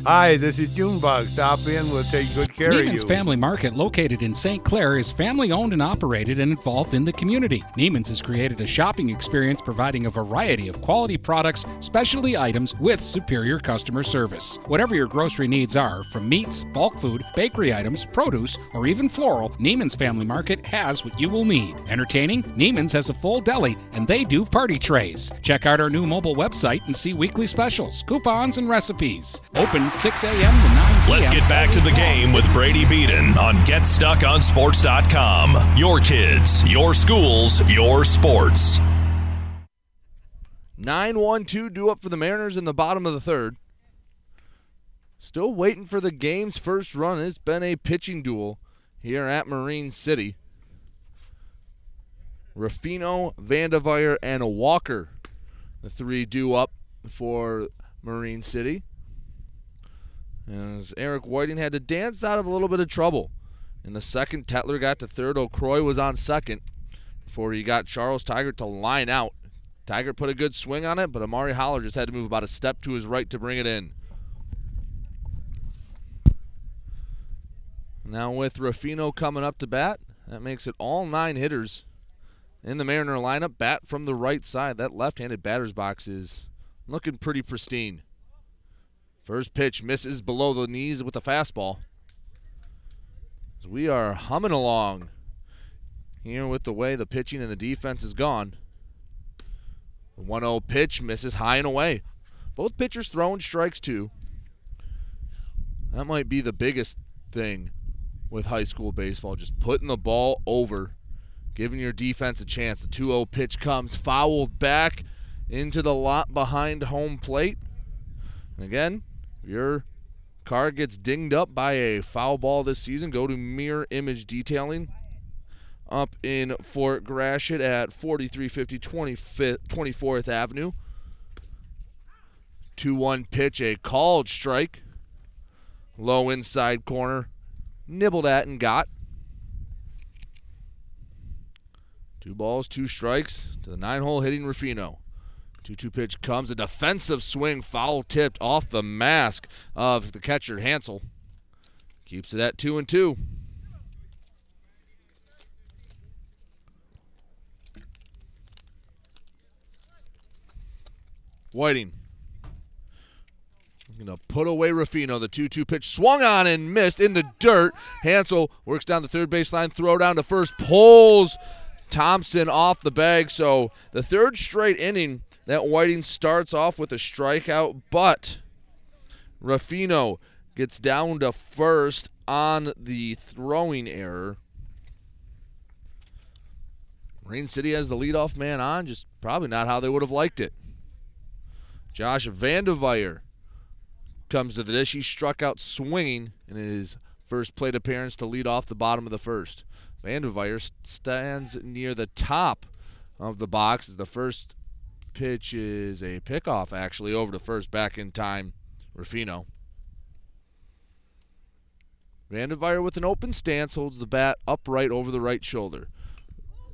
Hi, this is Junebug. Stop in. We'll take good care of you. Neiman's Family Market, located in St. Clair, is family owned and operated and involved in the community. Neiman's has created a shopping experience providing a variety of quality products, specialty items with superior customer service. Whatever your grocery needs are, from meats, bulk food, bakery items, produce, or even floral, Neiman's Family Market has what you will need. Entertaining? Neiman's has a full deli and they do party trays. Check out our new mobile website and see weekly specials, coupons, and recipes. Open 6 a.m. to 9 p.m. Let's get back to the game with Brady Beaton on GetStuckOnSports.com. Your kids, your schools, your sports. 9 1 2 due up for the Mariners in the bottom of the third. Still waiting for the game's first run. It's been a pitching duel here at Marine City. Rufino, Vandeveyer, and Walker. The three due up for Marine City. As Eric Whiting had to dance out of a little bit of trouble. In the second, Tetler got to third. O'Croy was on second before he got Charles Tiger to line out. Tiger put a good swing on it, but Amari Holler just had to move about a step to his right to bring it in. Now with Rufino coming up to bat, that makes it all nine hitters in the Mariner lineup. Bat from the right side. That left-handed batter's box is looking pretty pristine. First pitch misses below the knees with a fastball. As we are humming along here with the way the pitching and the defense is gone. The 1 0 pitch misses high and away. Both pitchers throwing strikes, too. That might be the biggest thing with high school baseball, just putting the ball over, giving your defense a chance. The 2 0 pitch comes fouled back into the lot behind home plate. And again, your car gets dinged up by a foul ball this season, go to Mirror Image Detailing up in Fort Gratiot at 4350 24th Avenue. 2 1 pitch, a called strike. Low inside corner. Nibbled at and got. Two balls, two strikes to the nine hole hitting Rufino. 2 2 pitch comes. A defensive swing, foul tipped off the mask of the catcher, Hansel. Keeps it at 2 and 2. Whiting. I'm Going to put away Rufino. The 2 2 pitch swung on and missed in the dirt. Hansel works down the third baseline, throw down to first, pulls Thompson off the bag. So the third straight inning that Whiting starts off with a strikeout, but Rufino gets down to first on the throwing error. Marine City has the leadoff man on, just probably not how they would have liked it. Josh Vandeveyer comes to the dish. He struck out swinging in his first plate appearance to lead off the bottom of the first. Vandeveyer stands near the top of the box. As the first pitch is a pickoff, actually, over to first, back in time, Rufino. Vandeveyer with an open stance holds the bat upright over the right shoulder.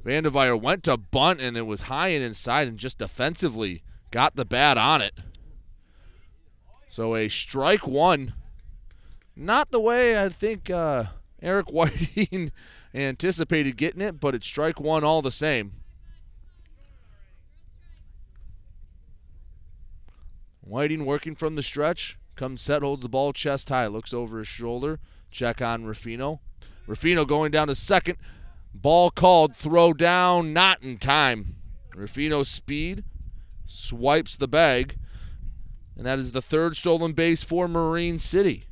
Vandeveyer went to bunt and it was high and inside and just defensively got the bat on it. So a strike one. Not the way I think uh, Eric Whiting anticipated getting it, but it's strike one all the same. Whiting working from the stretch. Comes set, holds the ball chest high, looks over his shoulder. Check on Rufino. Rufino going down to second. Ball called, throw down, not in time. Rufino's speed swipes the bag, and that is the third stolen base for Marine City.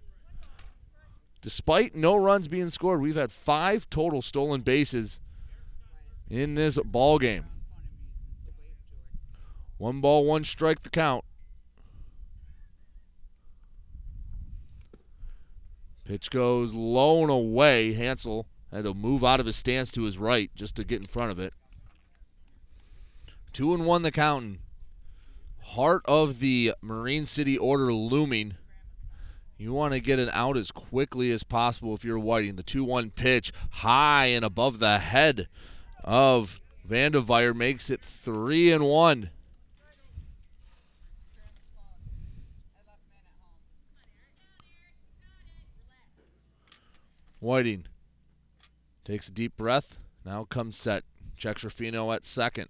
Despite no runs being scored, we've had five total stolen bases in this ball game. One ball, one strike the count. Pitch goes low and away. Hansel had to move out of his stance to his right just to get in front of it. Two and one the counting. Heart of the Marine City order looming. You want to get it out as quickly as possible if you're Whiting. The 2 1 pitch high and above the head of Vandeveyer makes it 3 and 1. Whiting takes a deep breath. Now comes set. Checks Rufino at second.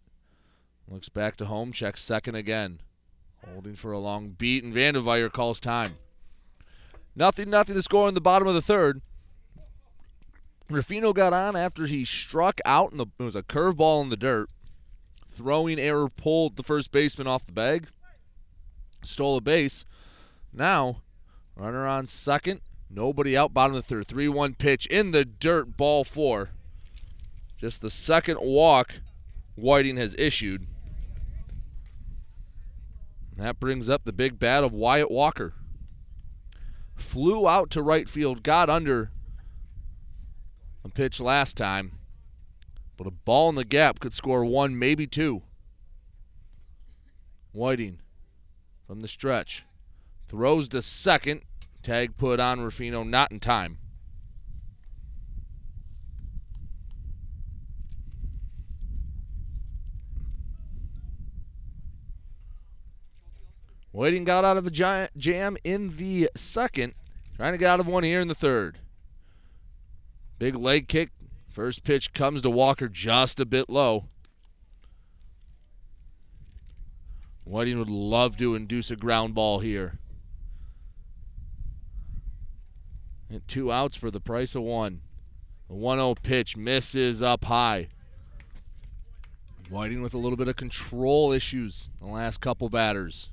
Looks back to home. Checks second again. Holding for a long beat, and Vanderveer calls time. Nothing, nothing to score in the bottom of the third. Rufino got on after he struck out, and it was a curveball in the dirt. Throwing error pulled the first baseman off the bag. Stole a base. Now, runner on second. Nobody out, bottom of the third. 3 1 pitch in the dirt, ball four. Just the second walk Whiting has issued. That brings up the big bat of Wyatt Walker. Flew out to right field, got under a pitch last time, but a ball in the gap could score one, maybe two. Whiting from the stretch throws to second. Tag put on Rufino, not in time. Whiting got out of a giant jam in the second, trying to get out of one here in the third. Big leg kick. First pitch comes to Walker just a bit low. Whiting would love to induce a ground ball here. And two outs for the price of one. The 1 0 pitch misses up high. Whiting with a little bit of control issues the last couple batters.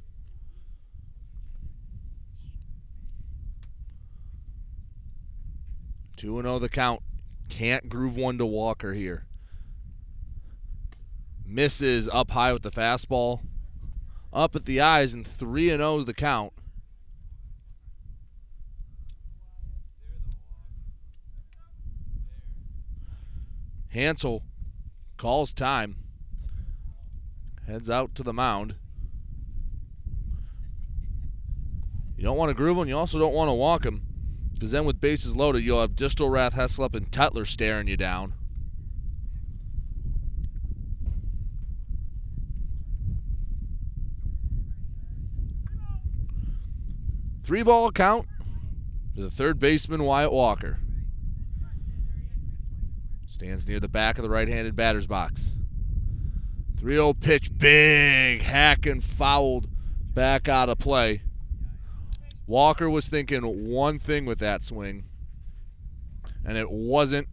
2 and 0 the count. Can't groove one to Walker here. Misses up high with the fastball. Up at the eyes and 3 and 0 the count. Hansel calls time. Heads out to the mound. You don't want to groove him. You also don't want to walk him. Because then with bases loaded, you'll have Distelrath, Heslop, and Tetler staring you down. Three ball count to the third baseman, Wyatt Walker. Stands near the back of the right handed batter's box. 3 0 pitch, big, hack and fouled back out of play. Walker was thinking one thing with that swing, and it wasn't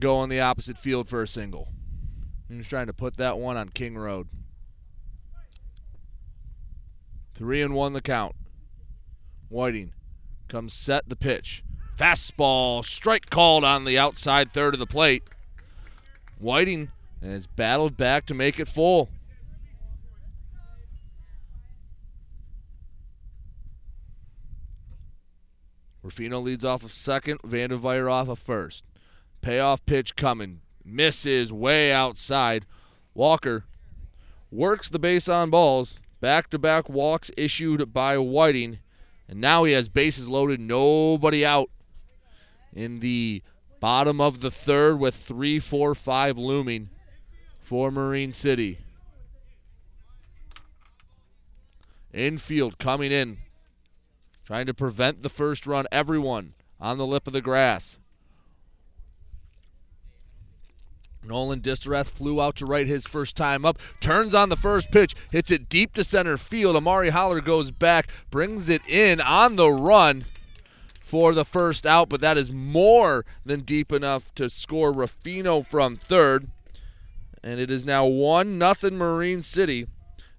going the opposite field for a single. He was trying to put that one on King Road. Three and one the count. Whiting comes set the pitch. Fastball, strike called on the outside third of the plate. Whiting has battled back to make it full. Rufino leads off of second, Vanderveer off of first. Payoff pitch coming. Misses way outside. Walker works the base on balls. Back to back walks issued by Whiting. And now he has bases loaded, nobody out in the bottom of the third with three, four, five looming for Marine City. Infield coming in trying to prevent the first run. Everyone on the lip of the grass. Nolan Distelrath flew out to right his first time up, turns on the first pitch, hits it deep to center field. Amari Holler goes back, brings it in on the run for the first out, but that is more than deep enough to score Rufino from third. And it is now 1 nothing Marine City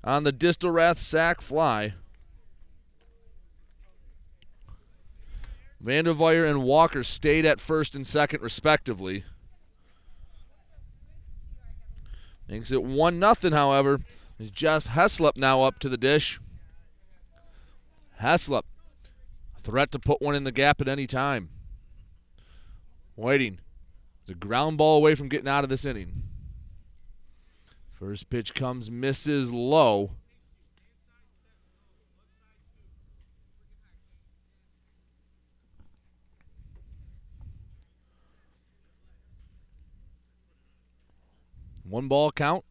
on the Distelrath sac fly. Vanderveer and Walker stayed at first and second, respectively. Makes it 1 nothing. however. Is Jeff Heslop now up to the dish. Heslop, threat to put one in the gap at any time. Whiting. The ground ball away from getting out of this inning. First pitch comes, misses low. One ball count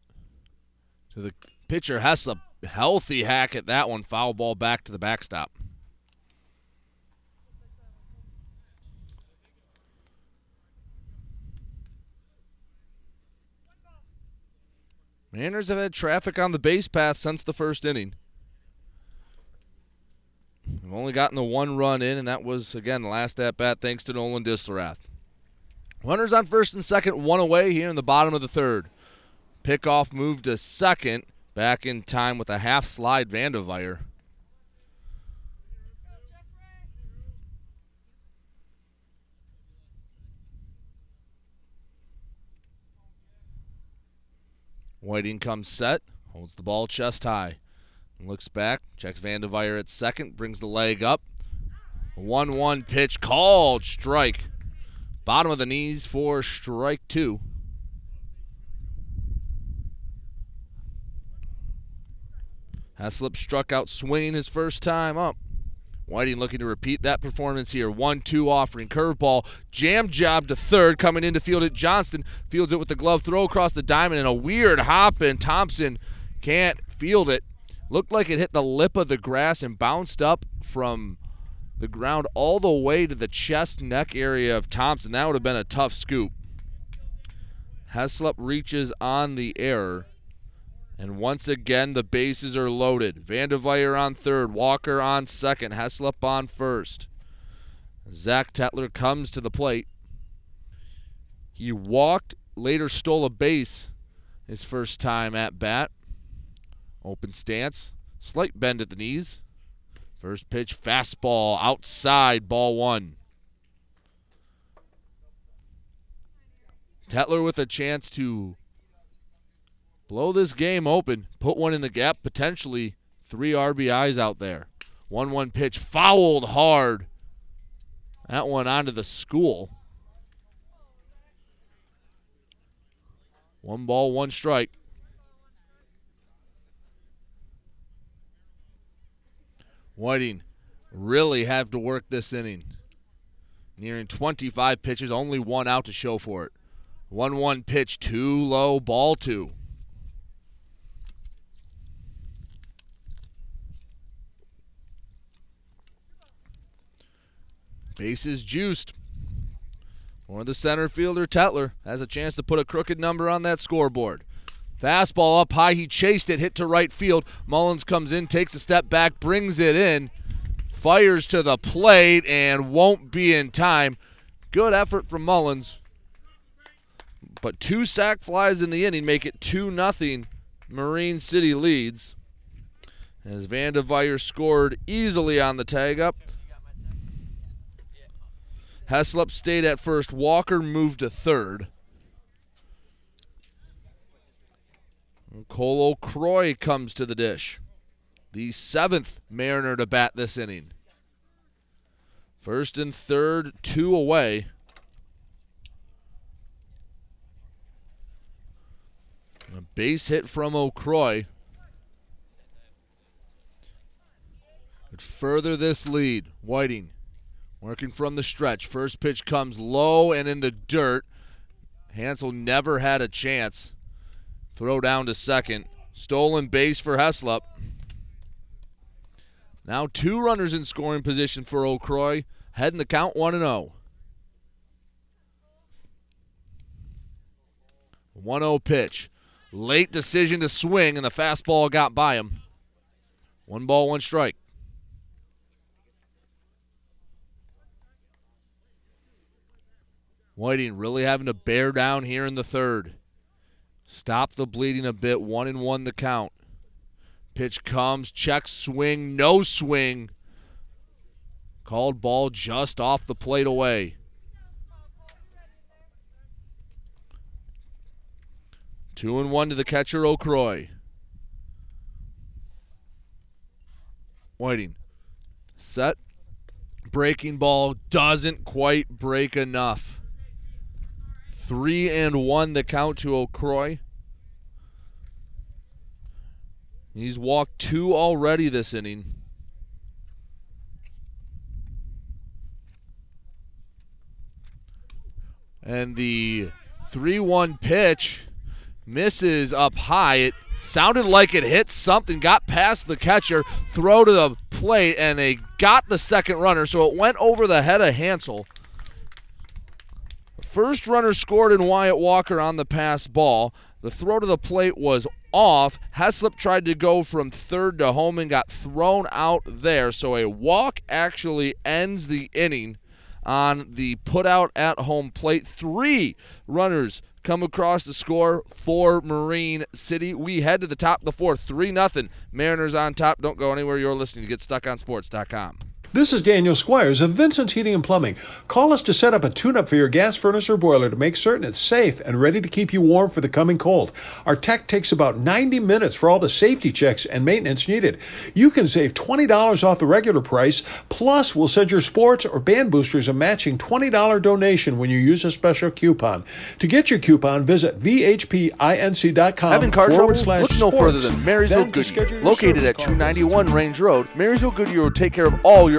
to the pitcher. Has a healthy hack at that one. Foul ball back to the backstop. Mariners have had traffic on the base path since the first inning. We've only gotten the one run in, and that was, again, the last at bat thanks to Nolan Distelrath. Runners on first and second, one away here in the bottom of the third. Pickoff moved to second, back in time with a half slide Vanderveer. Whiting comes set, holds the ball chest high, looks back, checks Vanderveer at second, brings the leg up. 1 1 pitch called strike. Bottom of the knees for strike two. Heslop struck out swinging his first time up. Whiting looking to repeat that performance here. 1 2 offering. Curveball. Jam job to third. Coming in to field it. Johnston fields it with the glove throw across the diamond and a weird hop, and Thompson can't field it. Looked like it hit the lip of the grass and bounced up from the ground all the way to the chest neck area of Thompson. That would have been a tough scoop. Heslop reaches on the error. And once again, the bases are loaded. Vanderveer on third, Walker on second, Heslop on first. Zach Tetler comes to the plate. He walked, later stole a base his first time at bat. Open stance, slight bend at the knees. First pitch, fastball outside, ball one. Tetler with a chance to blow this game open, put one in the gap, potentially three RBIs out there. 1 1 pitch, fouled hard. That one onto the school. One ball, one strike. Whiting really have to work this inning. Nearing 25 pitches, only one out to show for it. 1 1 pitch, too low, ball two. Bases juiced. Or the center fielder, Tetler, has a chance to put a crooked number on that scoreboard. Fastball up high. He chased it, hit to right field. Mullins comes in, takes a step back, brings it in, fires to the plate, and won't be in time. Good effort from Mullins. But two sac flies in the inning make it 2 nothing. Marine City leads. As Vanderveer scored easily on the tag up. Heslop stayed at first. Walker moved to third. Cole O'Croy comes to the dish. The seventh Mariner to bat this inning. First and third, two away. A base hit from O'Croy. Would further this lead. Whiting working from the stretch. First pitch comes low and in the dirt. Hansel never had a chance. Throw down to second. Stolen base for Heslop. Now two runners in scoring position for O'Croy. Heading the count 1 0. 1 0 pitch. Late decision to swing, and the fastball got by him. One ball, one strike. Whiting really having to bear down here in the third. Stop the bleeding a bit. One and one the count. Pitch comes, check swing, no swing. Called ball just off the plate away. Two and one to the catcher O'Croy. Whiting. Set. Breaking ball doesn't quite break enough. Three and one the count to O'Croy. He's walked two already this inning. And the 3 1 pitch misses up high. It sounded like it hit something, got past the catcher, throw to the plate, and they got the second runner. So it went over the head of Hansel. First runner scored in Wyatt Walker on the pass ball. The throw to the plate was off. Heslop tried to go from third to home and got thrown out there. So a walk actually ends the inning on the put out at home plate. Three runners come across the score for Marine City. We head to the top of the fourth, 3 nothing. Mariners on top. Don't go anywhere. You're listening to GetStuckOnSports.com. This is Daniel Squires of Vincent's Heating and Plumbing. Call us to set up a tune up for your gas furnace or boiler to make certain it's safe and ready to keep you warm for the coming cold. Our tech takes about 90 minutes for all the safety checks and maintenance needed. You can save $20 off the regular price, plus, we'll send your sports or band boosters a matching $20 donation when you use a special coupon. To get your coupon, visit VHPINC.com. Having car forward trouble? slash Look no further than Marysville Goodyear. Located at call. 291 Range Road, Marysville Goodyear will take care of all your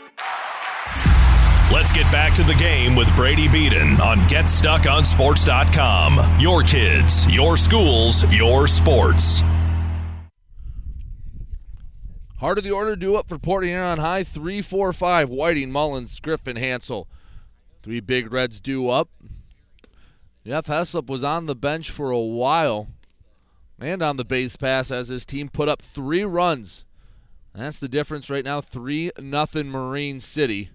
Let's get back to the game with Brady Beaton on GetStuckOnSports.com. Your kids, your schools, your sports. Heart of the order due up for Port Huron High. Three, four, five. Whiting, Mullins, Griffin, Hansel. Three big reds due up. Jeff Heslop was on the bench for a while and on the base pass as his team put up three runs. That's the difference right now. Three nothing Marine City.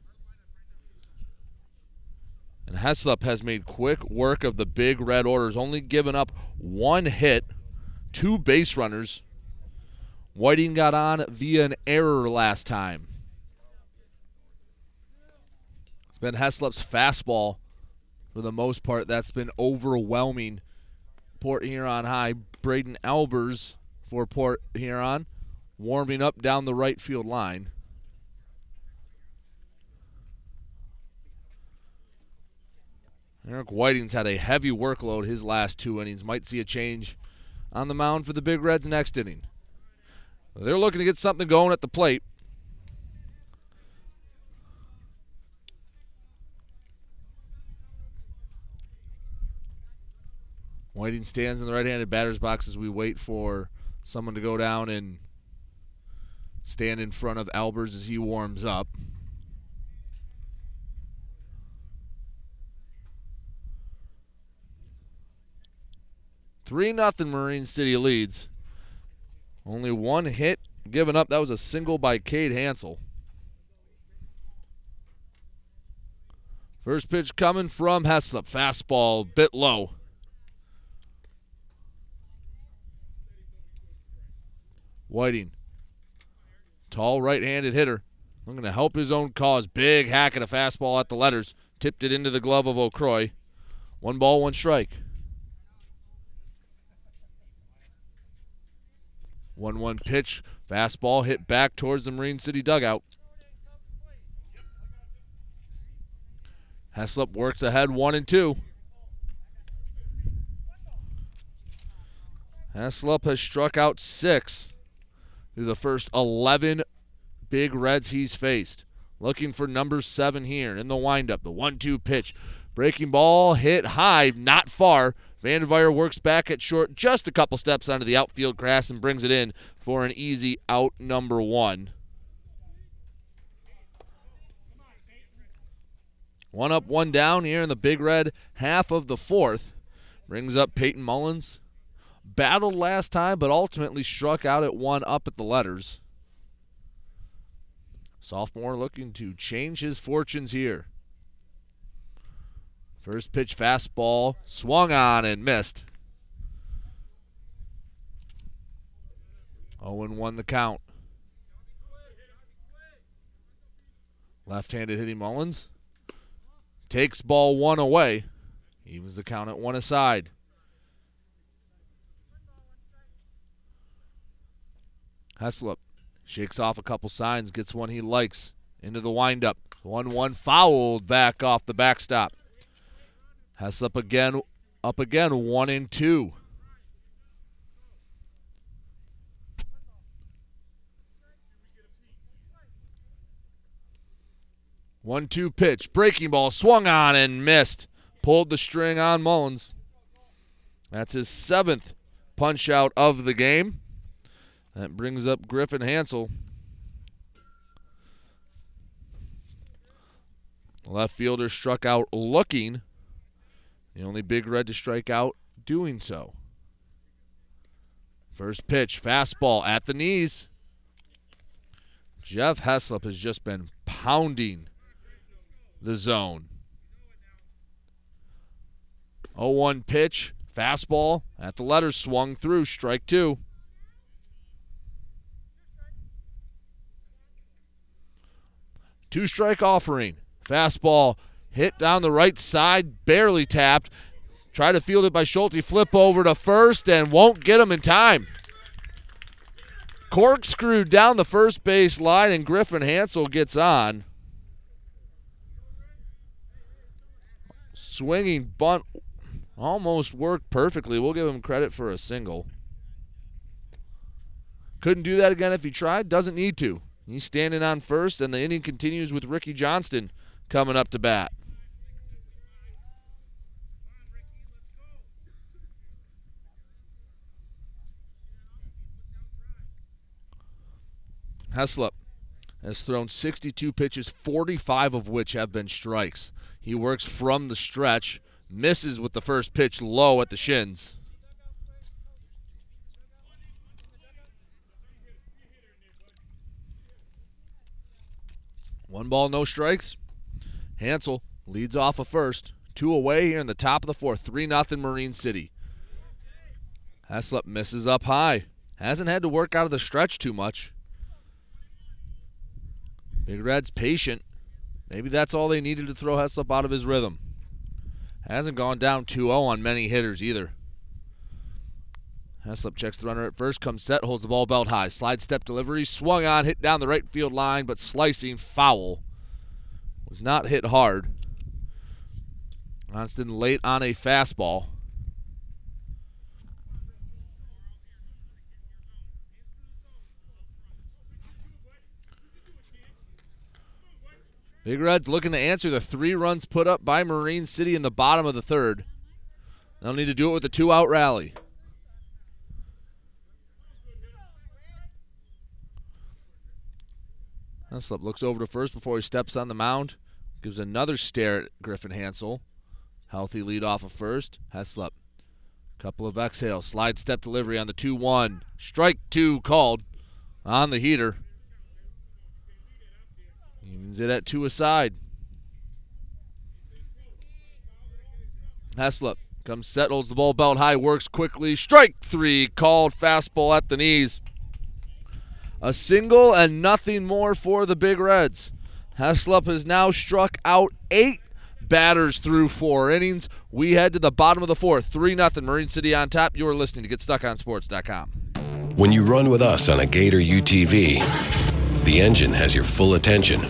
And Heslop has made quick work of the big red orders, only giving up one hit, two base runners. Whiting got on via an error last time. It's been Heslop's fastball for the most part that's been overwhelming Port Huron High. Braden Albers for Port Huron warming up down the right field line. Eric Whiting's had a heavy workload his last two innings. Might see a change on the mound for the Big Reds next inning. They're looking to get something going at the plate. Whiting stands in the right-handed batter's box as we wait for someone to go down and stand in front of Albers as he warms up. Three nothing Marine City leads. Only one hit given up. That was a single by Cade Hansel. First pitch coming from Heslop. Fastball, bit low. Whiting. Tall right handed hitter. Going to help his own cause. Big hack at a fastball at the letters. Tipped it into the glove of O'Croy. One ball, one strike. 1 1 pitch. Fastball hit back towards the Marine City dugout. Heslop works ahead 1 and 2. Heslop has struck out six through the first 11 big reds he's faced. Looking for number seven here in the windup. The 1 2 pitch. Breaking ball hit high, not far. Vanderveer works back at short, just a couple steps onto the outfield grass and brings it in for an easy out number one. One up, one down here in the Big Red half of the fourth. Brings up Peyton Mullins. Battled last time, but ultimately struck out at one up at the letters. Sophomore looking to change his fortunes here. First pitch fastball swung on and missed. 0 1 the count. Left handed hitting Mullins. Takes ball one away. Evens the count at one aside. Heslop shakes off a couple signs, gets one he likes into the windup. 1 1 fouled back off the backstop. Heslop again, up again, 1 and 2. One two pitch, breaking ball, swung on and missed. Pulled the string on Mullins. That's his seventh punch out of the game. That brings up Griffin Hansel. Left fielder struck out looking. The only big red to strike out doing so. First pitch, fastball at the knees. Jeff Heslop has just been pounding the zone. 0 1 pitch, fastball at the letters, swung through, strike two. Two strike offering. Fastball hit down the right side, barely tapped. Try to field it by Schulte. Flip over to first and won't get him in time. Corkscrew down the first base line, and Griffin Hansel gets on. Swinging bunt almost worked perfectly. We'll give him credit for a single. Couldn't do that again if he tried. Doesn't need to. He's standing on first, and the inning continues with Ricky Johnston coming up to bat. Heslop has thrown 62 pitches, 45 of which have been strikes. He works from the stretch, misses with the first pitch low at the shins. One ball, no strikes. Hansel leads off a first. Two away here in the top of the fourth. 3 0 Marine City. Heslop misses up high. Hasn't had to work out of the stretch too much. Big Red's patient. Maybe that's all they needed to throw Heslop out of his rhythm. Hasn't gone down 2 0 on many hitters either. Heslop checks the runner at first, comes set, holds the ball belt high. Slide step delivery, swung on, hit down the right field line, but slicing foul. Was not hit hard. Johnston late on a fastball. Big Reds looking to answer the three runs put up by Marine City in the bottom of the third. They'll need to do it with a two out rally. Heslop looks over to first before he steps on the mound. Gives another stare at Griffin Hansel. Healthy lead off of first. Heslop. Couple of exhales. Slide step delivery on the 2 1. Strike two called on the heater. Evens it at two aside. Heslop comes set, holds the ball belt high, works quickly. Strike three called. Fastball at the knees. A single and nothing more for the Big Reds. Heslop has now struck out eight batters through four innings. We head to the bottom of the fourth. 3 0 Marine City on top. You're listening to GetStuckOnSports.com. When you run with us on a Gator UTV, the engine has your full attention.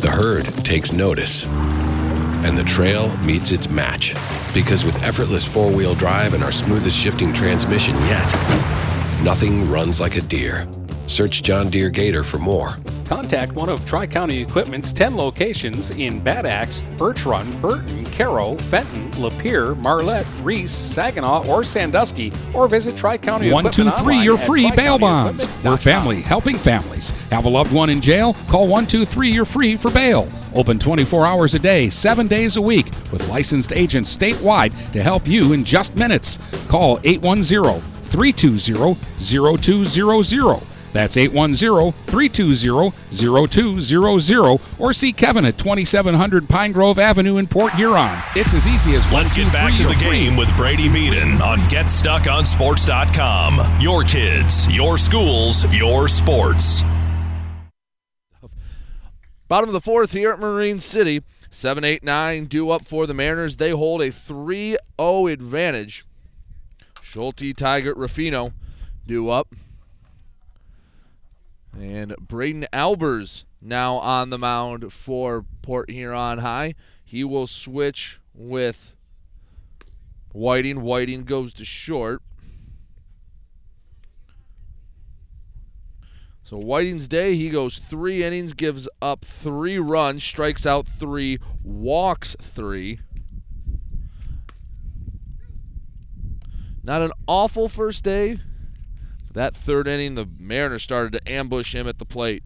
The herd takes notice. And the trail meets its match. Because with effortless four wheel drive and our smoothest shifting transmission yet, nothing runs like a Deere. Search John Deere Gator for more. Contact one of Tri County Equipment's 10 locations in Bad Axe, Birch Run, Burton, Caro, Fenton, Lapeer, Marlette, Reese, Saginaw, or Sandusky, or visit Tri County One, two, three, you're free bail bonds. We're family helping families. Have a loved one in jail? Call 123 You're free for bail. Open 24 hours a day, seven days a week, with licensed agents statewide to help you in just minutes. Call 810 320 0200. That's 810-320-0200 or see Kevin at 2700 Pine Grove Avenue in Port Huron. It's as easy as one, Let's two, get back three, to the you're game with Brady Beaton on GetStuckOnSports.com. Your kids, your schools, your sports. Bottom of the fourth here at Marine City. 7 8 9 due up for the Mariners. They hold a 3 0 advantage. Schulte, Tigert, Rufino due up. And Braden Albers now on the mound for Port Huron High. He will switch with Whiting. Whiting goes to short. So Whiting's day, he goes three innings, gives up three runs, strikes out three, walks three. Not an awful first day. That third inning, the Mariners started to ambush him at the plate.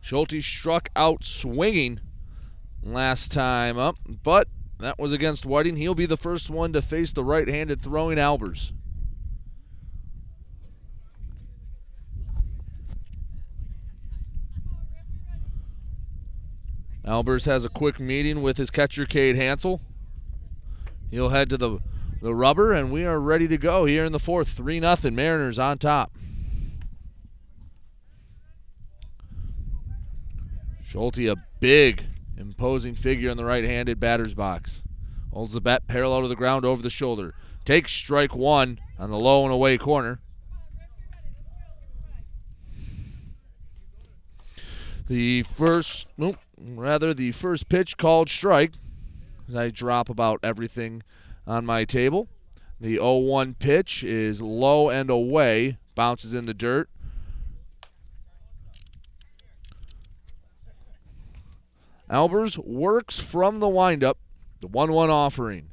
Schulte struck out swinging last time up, but that was against Whiting. He'll be the first one to face the right handed throwing Albers. Albers has a quick meeting with his catcher, Cade Hansel. He'll head to the, the rubber, and we are ready to go here in the fourth. 3 0. Mariners on top. Schulte, a big, imposing figure in the right handed batter's box. Holds the bat parallel to the ground over the shoulder. Takes strike one on the low and away corner. The first, rather the first pitch called strike. As I drop about everything on my table. The 0-1 pitch is low and away, bounces in the dirt. Albers works from the windup, the 1 1 offering.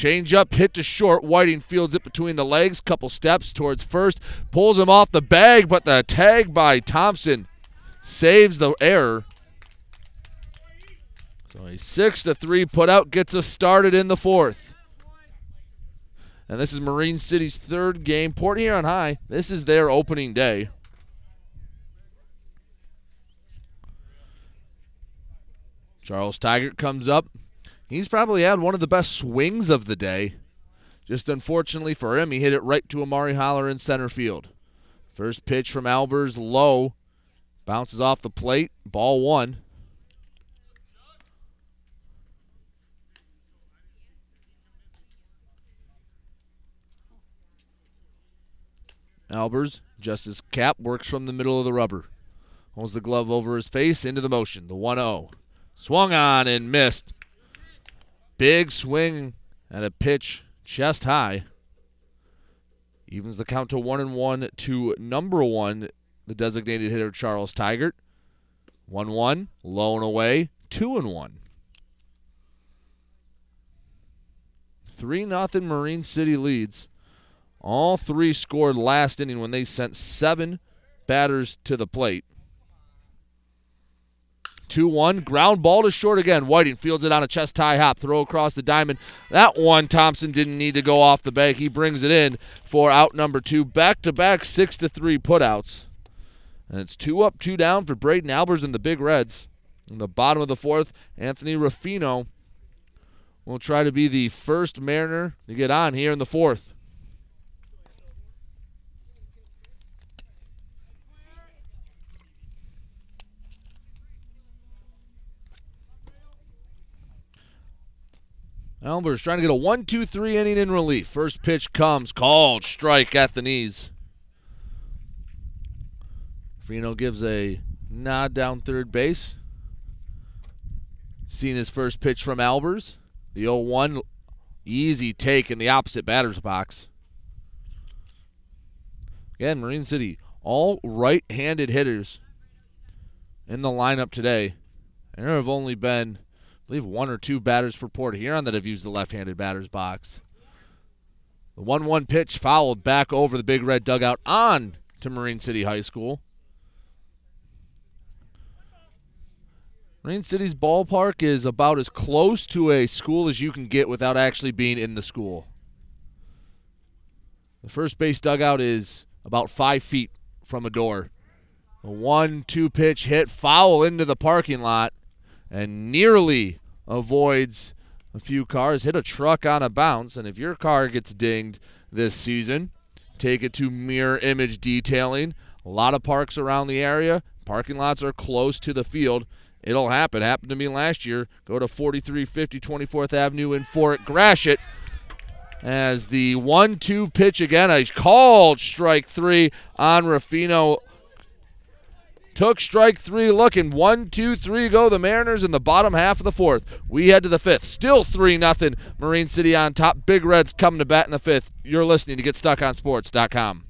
Change up, hit to short. Whiting fields it between the legs, couple steps towards first, pulls him off the bag, but the tag by Thompson saves the error. So a six to three putout gets us started in the fourth. And this is Marine City's third game. Port Huron High, this is their opening day. Charles Tigert comes up. He's probably had one of the best swings of the day. Just unfortunately for him, he hit it right to Amari Holler in center field. First pitch from Albers, low. Bounces off the plate. Ball one. Albers, just his cap, works from the middle of the rubber. Holds the glove over his face, into the motion. The 1 0. Swung on and missed. Big swing at a pitch chest high. Evens the count to one and one to number one, the designated hitter Charles Tigert. One one, low and away, two and one. Three nothing Marine City leads. All three scored last inning when they sent seven batters to the plate. 2 1. Ground ball to short again. Whiting fields it on a chest tie hop. Throw across the diamond. That one, Thompson didn't need to go off the bank. He brings it in for out number two. Back to back 6 to 3 putouts. And it's two up, two down for Braden Albers and the Big Reds. In the bottom of the fourth, Anthony Rufino will try to be the first Mariner to get on here in the fourth. Albers trying to get a 1 2 3 inning in relief. First pitch comes, called strike at the knees. Rufino gives a nod down third base. Seen his first pitch from Albers. The 0 1 easy take in the opposite batter's box. Again, Marine City, all right handed hitters in the lineup today. There have only been believe one or two batters for Port Huron that have used the left-handed batter's box. The 1-1 pitch fouled back over the big red dugout on to Marine City High School. Marine City's ballpark is about as close to a school as you can get without actually being in the school. The first base dugout is about five feet from a door. A one two pitch hit foul into the parking lot and nearly avoids a few cars, hit a truck on a bounce, and if your car gets dinged this season, take it to Mirror Image Detailing. A lot of parks around the area. Parking lots are close to the field. It'll happen. Happened to me last year. Go to 4350 24th Avenue in Fort Gratiot. As the 1 2 pitch again, a called strike three on Rufino took strike three looking. One, two, three go the Mariners in the bottom half of the fourth. We head to the fifth. Still 3 nothing. Marine City on top. Big Reds coming to bat in the fifth. You're listening to GetStuckOnSports.com.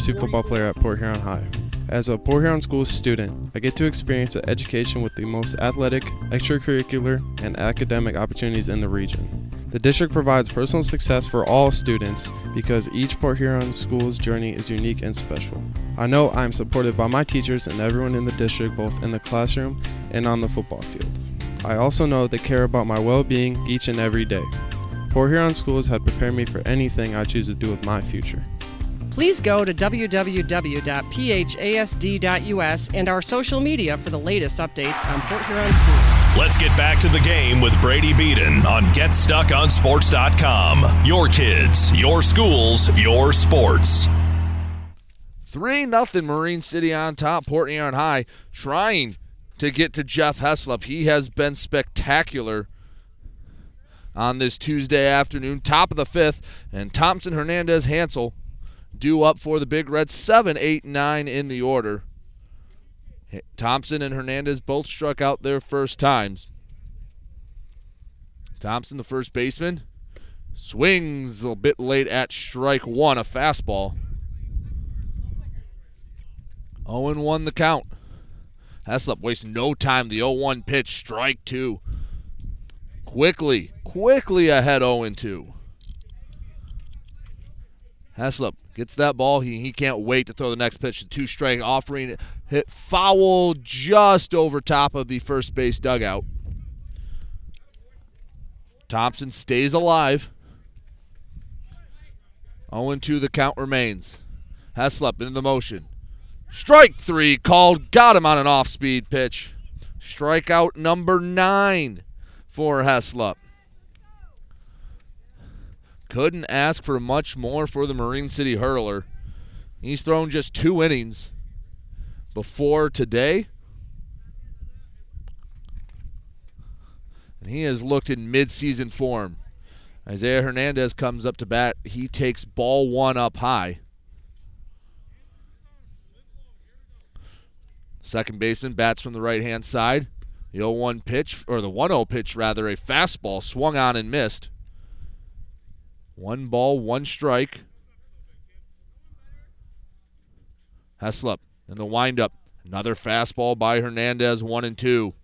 Varsity football player at Port Huron High. As a Port Huron School student, I get to experience an education with the most athletic, extracurricular, and academic opportunities in the region. The district provides personal success for all students because each Port Huron school's journey is unique and special. I know I am supported by my teachers and everyone in the district, both in the classroom and on the football field. I also know they care about my well being each and every day. Port Huron Schools have prepared me for anything I choose to do with my future. Please go to www.phasd.us and our social media for the latest updates on Port Huron schools. Let's get back to the game with Brady Beaton on GetStuckOnSports.com. Your kids, your schools, your sports. 3 nothing Marine City on top. Port Huron High trying to get to Jeff Heslop. He has been spectacular on this Tuesday afternoon. Top of the fifth. And Thompson, Hernandez, Hansel due up for the Big Reds. 7, 8, 9 in the order. Thompson and Hernandez both struck out their first times. Thompson, the first baseman, swings a bit late at strike one, a fastball. 0 1 the count. Heslop wasting no time. The 0 1 pitch, strike two. Quickly, quickly ahead 0 2. Heslop gets that ball. He, he can't wait to throw the next pitch. Two strike offering hit foul just over top of the first base dugout. Thompson stays alive. 0 2 the count remains. Heslop into the motion. Strike three called. Got him on an off speed pitch. Strikeout number nine for Heslop. Couldn't ask for much more for the Marine City Hurler. He's thrown just two innings before today. And he has looked in midseason form. Isaiah Hernandez comes up to bat. He takes ball one up high. Second baseman bats from the right hand side. The 0 1 pitch, or the 1 0 pitch rather, a fastball swung on and missed. One ball, one strike. Heslop in the windup. Another fastball by Hernandez, one and two.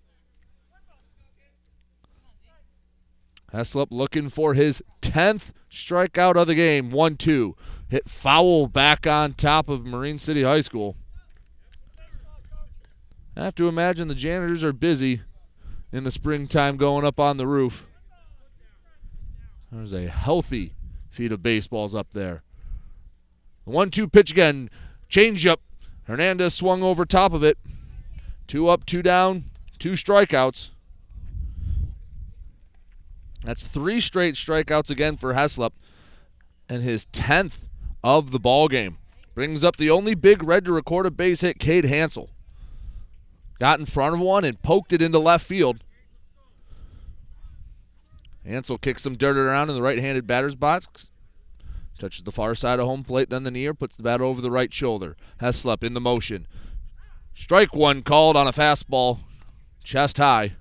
Heslop looking for his 10th strikeout of the game, 1 2. Hit foul back on top of Marine City High School. I have to imagine the janitors are busy in the springtime going up on the roof. There's a healthy feed of baseballs up there. The one two pitch again. Changeup. Hernandez swung over top of it. Two up, two down, two strikeouts. That's three straight strikeouts again for Heslop and his 10th of the ball game. Brings up the only big red to record a base hit, Cade Hansel. Got in front of one and poked it into left field. Hansel kicks some dirt around in the right-handed batter's box. Touches the far side of home plate, then the knee, puts the bat over the right shoulder. Heslop in the motion. Strike one called on a fastball, chest high.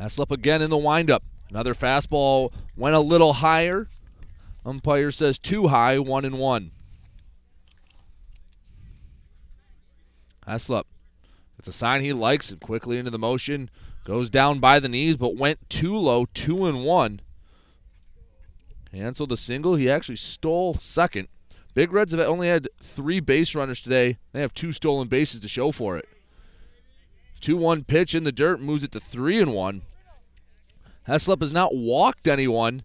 Heslop again in the windup. Another fastball went a little higher. Umpire says too high, one and one. Heslop. It's a sign he likes and quickly into the motion. Goes down by the knees, but went too low, two and one. Canceled the single. He actually stole second. Big Reds have only had three base runners today. They have two stolen bases to show for it. 2 1 pitch in the dirt moves it to 3 and 1. Heslop has not walked anyone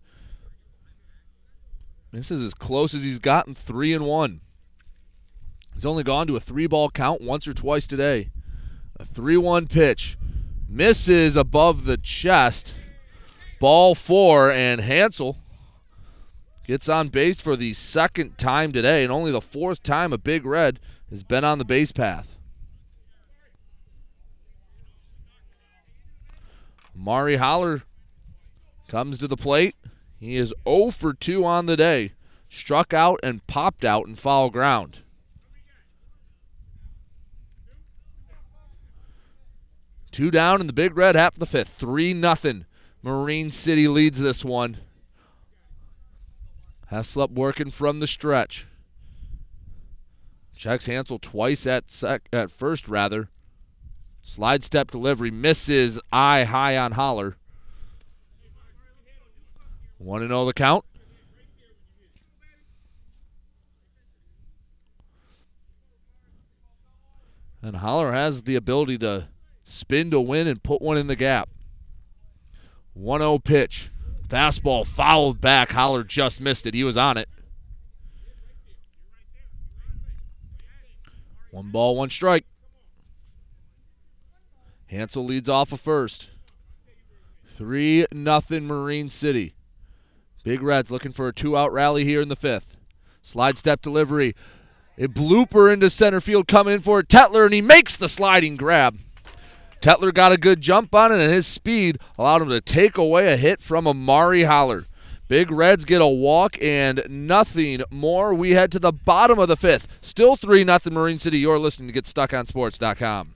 This is as close as he's gotten, three and one. He's only gone to a three ball count once or twice today. A 3 1 pitch. Misses above the chest. Ball four, and Hansel gets on base for the second time today, and only the fourth time a Big Red has been on the base path. Mari Holler comes to the plate. He is 0 for 2 on the day. Struck out and popped out in foul ground. Two down in the Big Red half of the fifth. 3 nothing. Marine City leads this one. Heslop working from the stretch. Checks Hansel twice at sec at first rather. Slide step delivery misses eye high on Holler. 1 0 the count. And Holler has the ability to spin to win and put one in the gap. 1 0 pitch. Fastball fouled back. Holler just missed it. He was on it. One ball, one strike. Hansel leads off a first. 3 nothing Marine City. Big Reds looking for a two out rally here in the fifth. Slide step delivery. A blooper into center field coming in for Tetler, and he makes the sliding grab. Tetler got a good jump on it, and his speed allowed him to take away a hit from Amari Holler. Big Reds get a walk and nothing more. We head to the bottom of the fifth. Still 3 nothing Marine City. You're listening to GetStuckOnSports.com.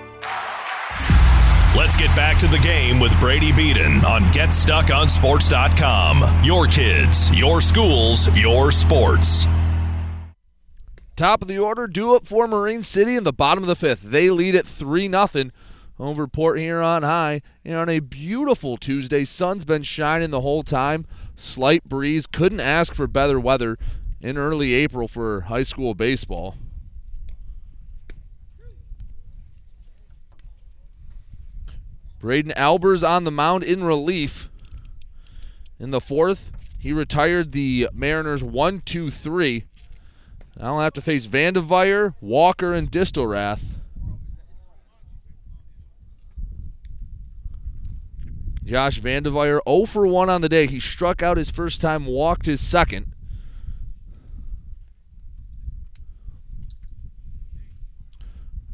Let's get back to the game with Brady Beaton on GetStuckOnSports.com. Your kids, your schools, your sports. Top of the order, do it for Marine City in the bottom of the fifth. They lead at 3 0 over Port Huron High. And on a beautiful Tuesday, sun's been shining the whole time. Slight breeze. Couldn't ask for better weather in early April for high school baseball. Braden Albers on the mound in relief. In the fourth, he retired the Mariners 1 2 3. Now I'll have to face Vanderveer, Walker, and Distelrath. Josh Vanderveer 0 for 1 on the day. He struck out his first time, walked his second.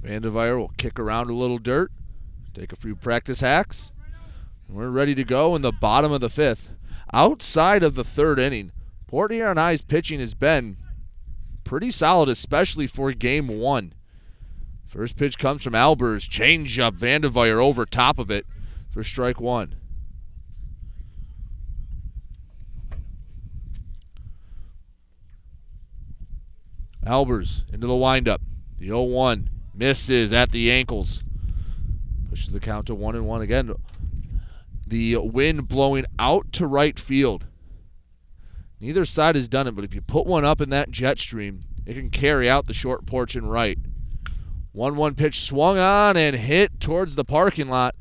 Vanderveer will kick around a little dirt. Take a few practice hacks. We're ready to go in the bottom of the fifth. Outside of the third inning, Port Huron High's pitching has been pretty solid, especially for game one. First pitch comes from Albers. Changeup. Vanderveer over top of it for strike one. Albers into the windup. The 0 1 misses at the ankles. The count to one and one again. The wind blowing out to right field. Neither side has done it, but if you put one up in that jet stream, it can carry out the short porch and right. 1 1 pitch swung on and hit towards the parking lot,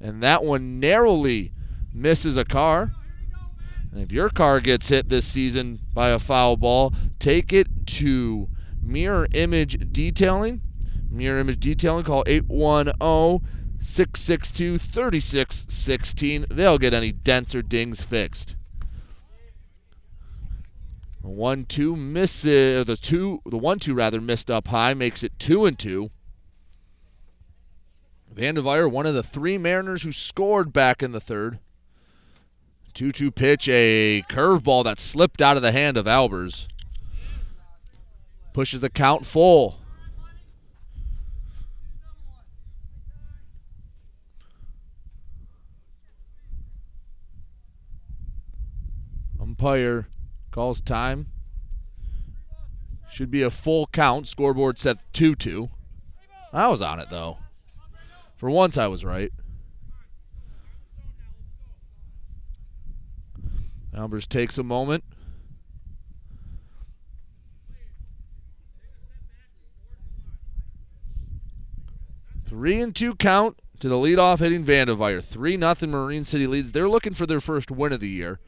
and that one narrowly misses a car. And if your car gets hit this season by a foul ball, take it to Mirror Image Detailing. Mirror Image Detailing, call 810 662 3616. They'll get any dents or dings fixed. One two misses uh, the two the one two rather missed up high makes it two and two. Vanderveer, one of the three Mariners who scored back in the third. 2 2 pitch, a curveball that slipped out of the hand of Albers. Pushes the count full. Umpire calls time. Should be a full count. Scoreboard set 2 2. I was on it, though. For once, I was right. Albers takes a moment. Three and two count to the leadoff hitting Vanderveer. Three nothing Marine City leads. They're looking for their first win of the year.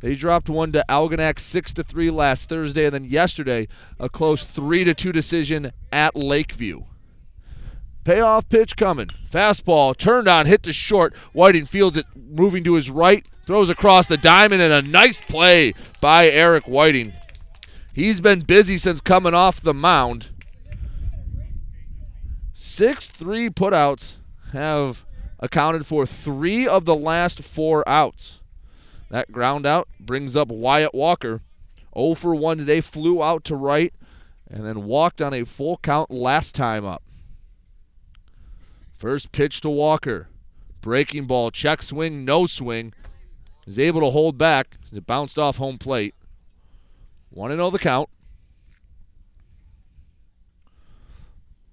They dropped one to Algonac six to three last Thursday, and then yesterday a close three to two decision at Lakeview. Payoff pitch coming. Fastball turned on, hit to short. Whiting fields it, moving to his right, throws across the diamond, and a nice play by Eric Whiting. He's been busy since coming off the mound. Six three putouts have accounted for three of the last four outs. That ground out brings up Wyatt Walker. 0 for 1 today, flew out to right, and then walked on a full count last time up. First pitch to Walker. Breaking ball, check swing, no swing. Is able to hold back. It bounced off home plate. 1 0 the count.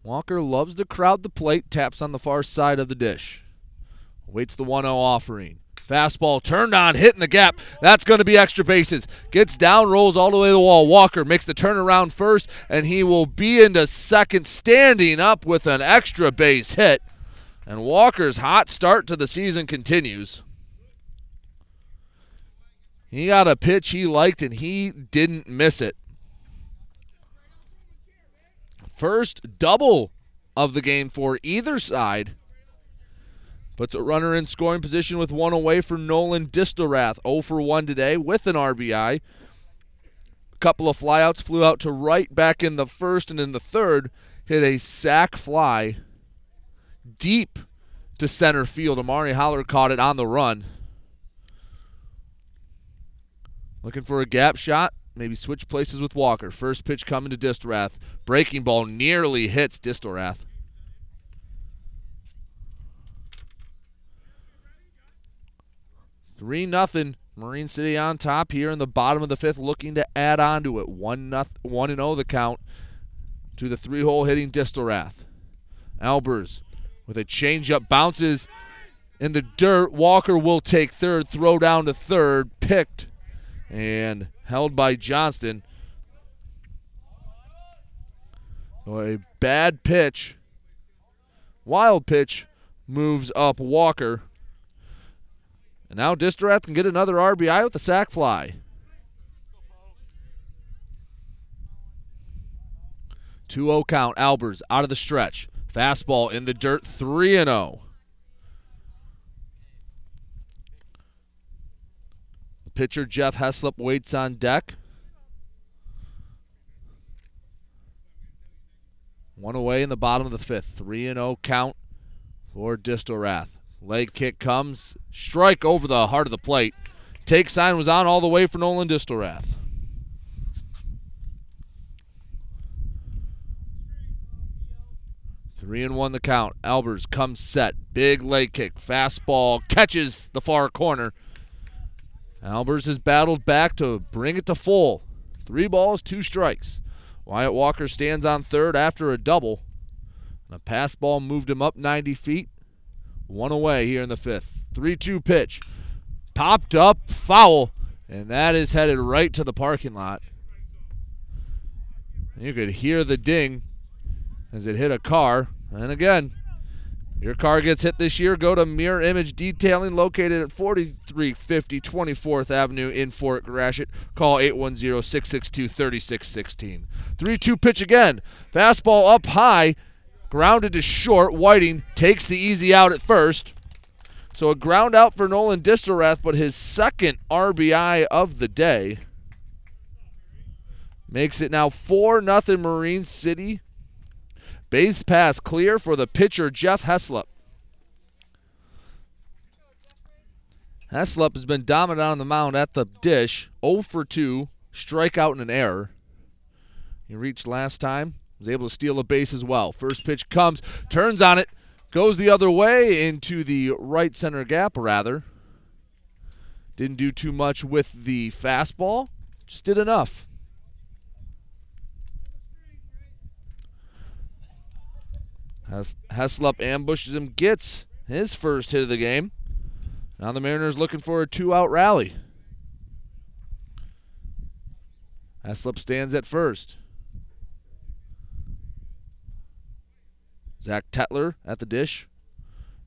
Walker loves to crowd the plate, taps on the far side of the dish. Waits the 1 0 offering. Fastball turned on, hitting the gap. That's going to be extra bases. Gets down, rolls all the way to the wall. Walker makes the turnaround first, and he will be into second, standing up with an extra base hit. And Walker's hot start to the season continues. He got a pitch he liked, and he didn't miss it. First double of the game for either side. Puts a runner in scoring position with one away for Nolan Distelrath. 0 for 1 today with an RBI. A couple of flyouts flew out to right back in the first and in the third. Hit a sac fly deep to center field. Amari Holler caught it on the run. Looking for a gap shot. Maybe switch places with Walker. First pitch coming to Distelrath. Breaking ball nearly hits Distelrath. Three nothing. Marine City on top here in the bottom of the fifth, looking to add on to it. One nothing, one and zero oh the count to the three hole hitting Distelrath. Albers with a changeup bounces in the dirt. Walker will take third, throw down to third, picked and held by Johnston. A bad pitch, wild pitch, moves up Walker. And now Distelrath can get another RBI with a sac fly. Two zero count. Albers out of the stretch. Fastball in the dirt, 3 and 0. Pitcher Jeff Heslop waits on deck. One away in the bottom of the fifth. 3 0 count for Distelrath. Leg kick comes. Strike over the heart of the plate. Take sign was on all the way for Nolan Distelrath. Three and one the count. Albers comes set. Big leg kick. Fastball catches the far corner. Albers has battled back to bring it to full. Three balls, two strikes. Wyatt Walker stands on third after a double. A pass ball moved him up 90 feet. One away here in the fifth. 3 2 pitch. Popped up, foul, and that is headed right to the parking lot. You could hear the ding as it hit a car. And again, your car gets hit this year, go to Mirror Image Detailing located at 4350 24th Avenue in Fort Gratiot. Call 810 662 3616. 3 2 pitch again. Fastball up high Grounded to short. Whiting takes the easy out at first. So a ground out for Nolan Distelrath, but his second RBI of the day. Makes it now 4 0 Marine City. Base pass clear for the pitcher, Jeff Heslop. Heslop has been dominant on the mound at the dish. 0 for 2, strikeout and an error. He reached last time, was able to steal a base as well. First pitch comes, turns on it, goes the other way into the right center gap, rather. Didn't do too much with the fastball, just did enough. Hes- Heslop ambushes him, gets his first hit of the game. Now the Mariners looking for a two out rally. Heslop stands at first. Zach Tetler at the dish.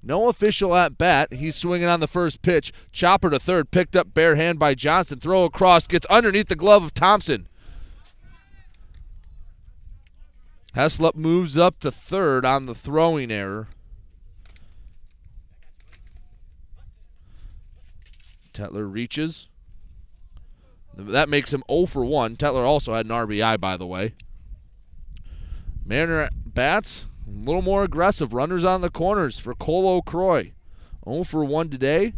No official at bat. He's swinging on the first pitch. Chopper to third, picked up bare hand by Johnston. Throw across, gets underneath the glove of Thompson. Heslop moves up to third on the throwing error. Tetler reaches. That makes him 0 for 1. Tetler also had an RBI, by the way. Mariner bats a little more aggressive. Runners on the corners for Cole O'Croy. 0 for 1 today.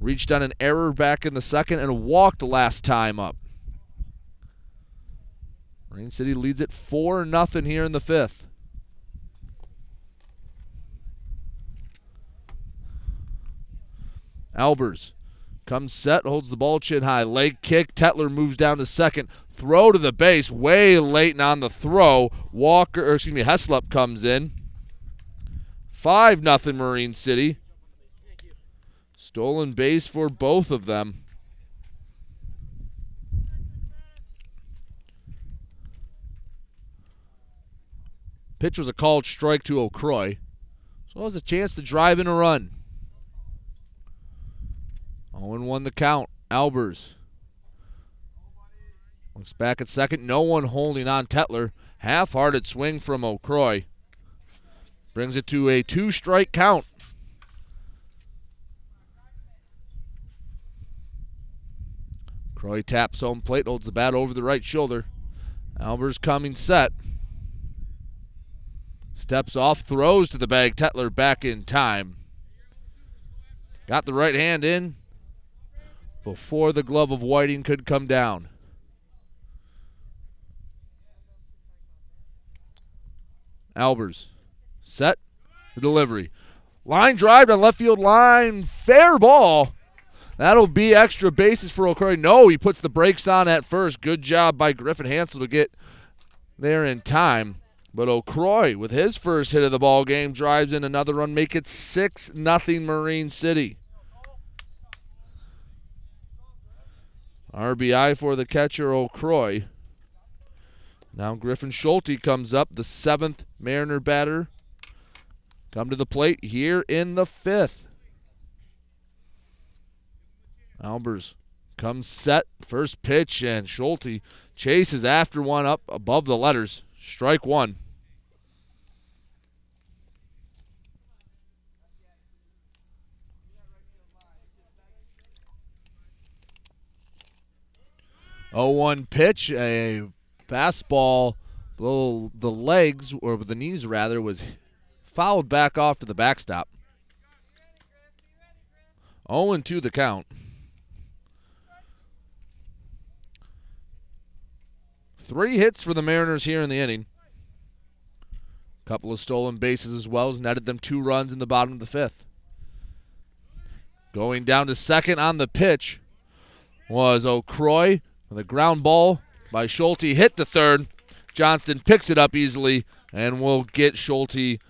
Reached on an error back in the second and walked last time up. Marine City leads it 4 0 here in the fifth. Albers comes set, holds the ball chin high. Leg kick. Tetler moves down to second. Throw to the base, way late and on the throw. Walker, excuse me, Heslop comes in. 5 nothing Marine City. Stolen base for both of them. Pitch was a called strike to O'Croy. So it was a chance to drive in a run. 0 1 the count. Albers. Looks back at second. No one holding on Tetler. Half hearted swing from O'Croy. Brings it to a two strike count. Croy taps home plate, holds the bat over the right shoulder. Albers coming set. Steps off, throws to the bag. Tetler back in time. Got the right hand in before the glove of Whiting could come down. Albers set the delivery. Line drive on left field line. Fair ball. That'll be extra bases for O'Croy. No, he puts the brakes on at first. Good job by Griffin Hansel to get there in time. But O'Croy, with his first hit of the ball game, drives in another run, make it six nothing Marine City. RBI for the catcher O'Croy. Now Griffin Schulte comes up, the seventh Mariner batter. Come to the plate here in the fifth. Albers comes set, first pitch, and Schulte chases after one up above the letters. Strike one. Oh one pitch, a fastball, the legs or the knees rather was fouled back off to the backstop. 0 2 the count. Three hits for the Mariners here in the inning. Couple of stolen bases as well as netted them two runs in the bottom of the fifth. Going down to second on the pitch was O'Croy the ground ball by Schulte hit the third. Johnston picks it up easily and will get Schulte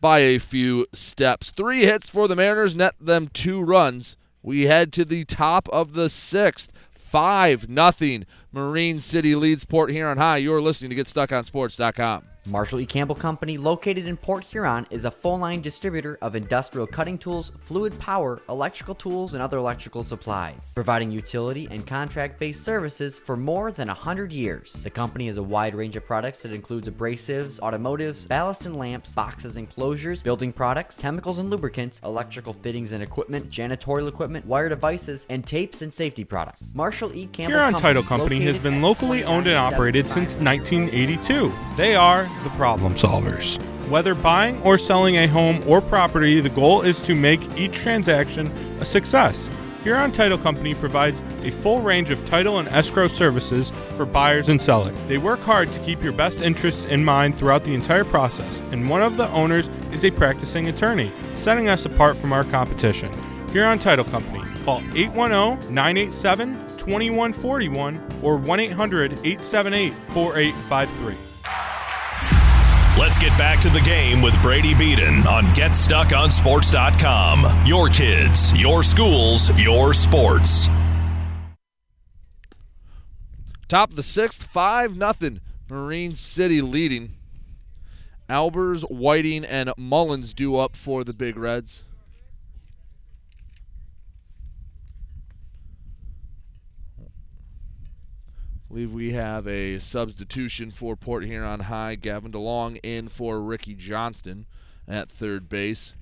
by a few steps. Three hits for the Mariners, net them two runs. We head to the top of the sixth. 5 nothing. Marine City leads Port here Huron High. You're listening to GetStuckOnSports.com. Marshall E. Campbell Company, located in Port Huron, is a full line distributor of industrial cutting tools, fluid power, electrical tools, and other electrical supplies, providing utility and contract based services for more than 100 years. The company has a wide range of products that includes abrasives, automotives, ballast and lamps, boxes and closures, building products, chemicals and lubricants, electrical fittings and equipment, janitorial equipment, wire devices, and tapes and safety products. Marshall E. Campbell Huron Title Company has been locally owned and operated since 1982. They are the problem solvers. Whether buying or selling a home or property, the goal is to make each transaction a success. Huron Title Company provides a full range of title and escrow services for buyers and sellers. They work hard to keep your best interests in mind throughout the entire process, and one of the owners is a practicing attorney, setting us apart from our competition. Huron Title Company. Call 810 987 2141 or 1 800 878 4853. Let's get back to the game with Brady Beaton on GetStuckOnSports.com. Your kids, your schools, your sports. Top of the sixth, five nothing. Marine City leading. Albers, Whiting, and Mullins do up for the Big Reds. Believe we have a substitution for Port Huron High. Gavin DeLong in for Ricky Johnston at third base.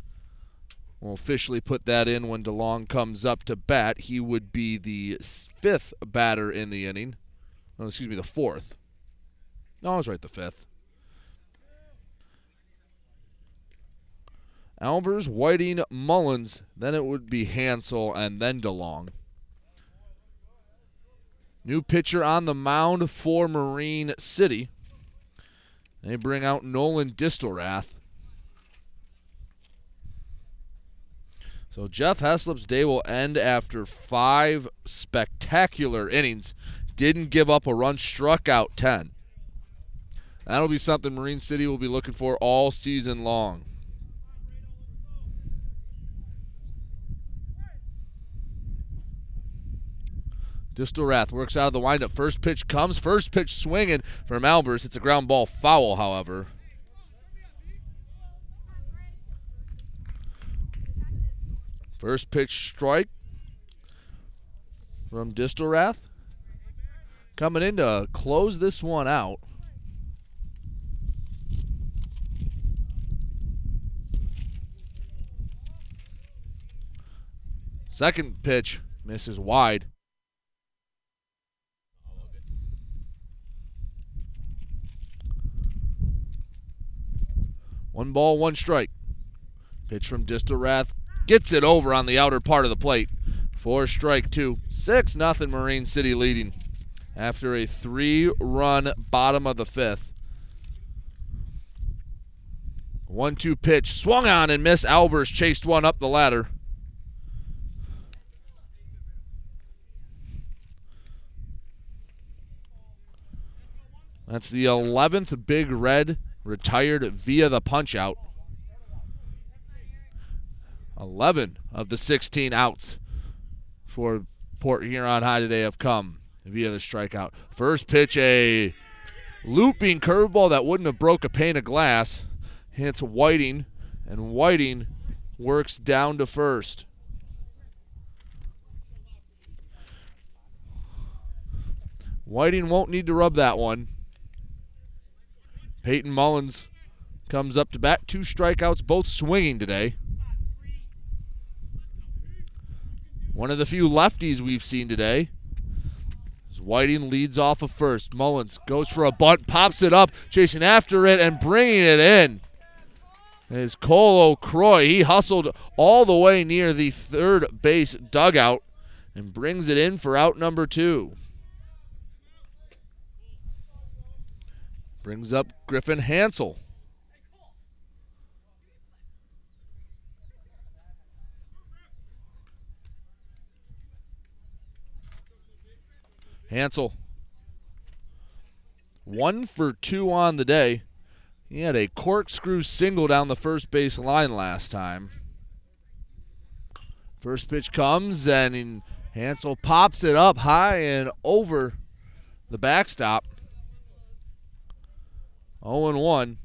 We'll officially put that in when DeLong comes up to bat. He would be the fifth batter in the inning. Oh, excuse me, the fourth. No, I was right, the fifth. Albers, Whiting, Mullins. Then it would be Hansel and then DeLong. New pitcher on the mound for Marine City. They bring out Nolan Distelrath. So Jeff Heslop's day will end after five spectacular innings. Didn't give up a run, struck out 10. That'll be something Marine City will be looking for all season long. Distelrath works out of the windup. First pitch comes. First pitch swinging from Albers. It's a ground ball foul, however. First pitch strike from Distelrath. Coming in to close this one out. Second pitch misses wide. One ball, one strike. Pitch from Distelrath gets it over on the outer part of the plate. Four strike two. Six nothing Marine City leading after a three run bottom of the fifth. One two pitch swung on and miss. Albers chased one up the ladder. That's the 11th Big Red retired via the punch out. 11 of the 16 outs for Port Huron High today have come via the strikeout. First pitch, a looping curveball that wouldn't have broke a pane of glass. Hits Whiting, and Whiting works down to first. Whiting won't need to rub that one. Peyton Mullins comes up to bat. Two strikeouts, both swinging today. One of the few lefties we've seen today. Whiting leads off of first. Mullins goes for a bunt, pops it up, chasing after it, and bringing it in. Is Cole O'Croy. He hustled all the way near the third base dugout and brings it in for out number two. Brings up Griffin Hansel. Hansel. One for two on the day. He had a corkscrew single down the first base line last time. First pitch comes and Hansel pops it up high and over the backstop. 0 and 1.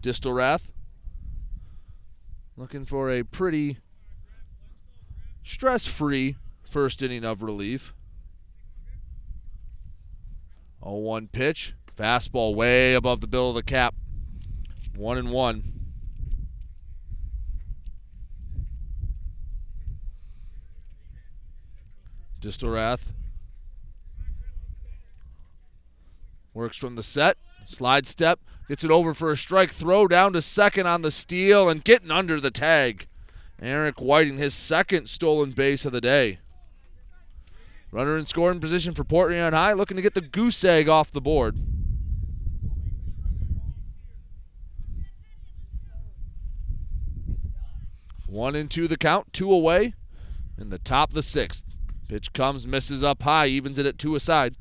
Distelrath looking for a pretty stress free first inning of relief. 0 1 pitch. Fastball way above the bill of the cap. 1 and 1. Distelrath works from the set, slide step, gets it over for a strike, throw down to second on the steal, and getting under the tag. Eric Whiting, his second stolen base of the day. Runner in scoring position for Port Huron High, looking to get the goose egg off the board. One and two the count, two away, in the top of the sixth. Pitch comes, misses up high, evens it at two aside.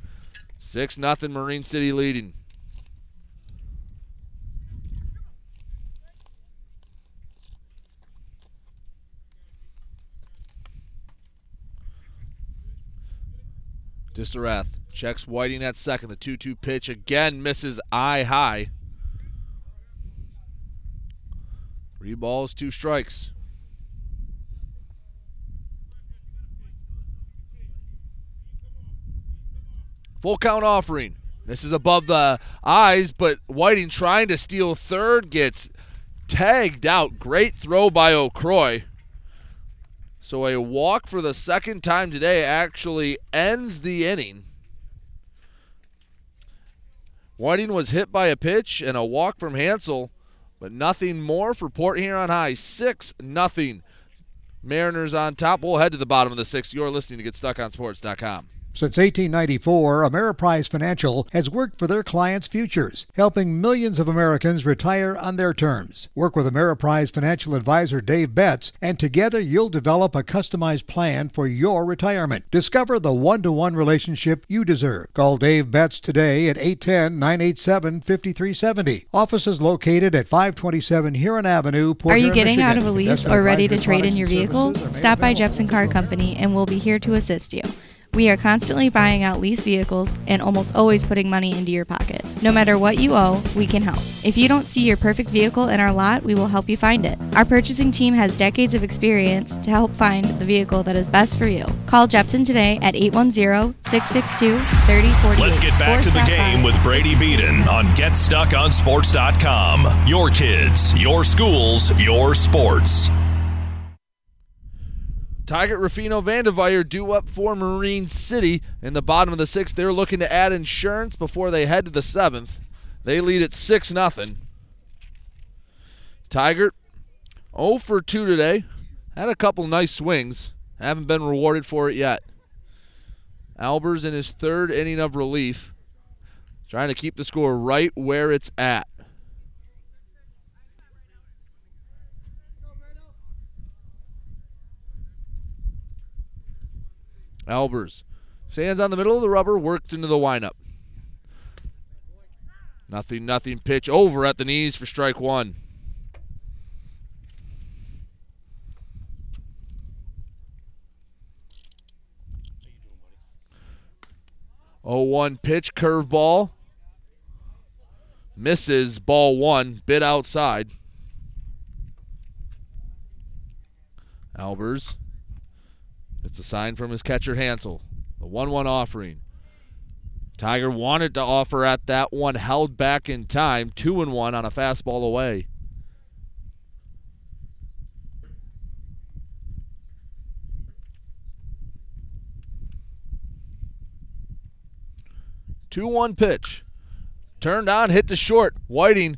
Six nothing, Marine City leading. Distelrath checks Whiting at second. The 2 2 pitch again misses eye high. Three balls, two strikes. Full count offering. This is above the eyes, but Whiting trying to steal third gets tagged out. Great throw by O'Croy. So a walk for the second time today actually ends the inning. Whiting was hit by a pitch and a walk from Hansel, but nothing more for Port Huron High. 6 nothing. Mariners on top. We'll head to the bottom of the sixth. You're listening to GetStuckOnSports.com. Since 1894, Ameriprise Financial has worked for their clients' futures, helping millions of Americans retire on their terms. Work with Ameriprise Financial Advisor Dave Betts, and together you'll develop a customized plan for your retirement. Discover the one to one relationship you deserve. Call Dave Betts today at 810 987 5370. Office is located at 527 Huron Avenue, Port Are you getting Michigan. out of a lease or ready to trade in your vehicle? services are made Stop by Jepson Car Company and we'll be here to assist you. We are constantly buying out lease vehicles and almost always putting money into your pocket. No matter what you owe, we can help. If you don't see your perfect vehicle in our lot, we will help you find it. Our purchasing team has decades of experience to help find the vehicle that is best for you. Call Jepson today at 810-662-3048. Let's get back to the game by. with Brady Beaton on GetStuckOnSports.com. Your kids, your schools, your sports. Tigert Rufino Vanderveer due up for Marine City in the bottom of the sixth. They're looking to add insurance before they head to the seventh. They lead at 6 nothing. Tigert 0 for 2 today. Had a couple nice swings. Haven't been rewarded for it yet. Albers in his third inning of relief. Trying to keep the score right where it's at. Albers stands on the middle of the rubber, worked into the windup. Nothing, nothing pitch over at the knees for strike one. Oh one pitch, curveball. Misses ball one, bit outside. Albers it's a sign from his catcher Hansel. The 1 1 offering. Tigert wanted to offer at that one, held back in time. 2 and 1 on a fastball away. Two one pitch, turned on, hit the short. Whiting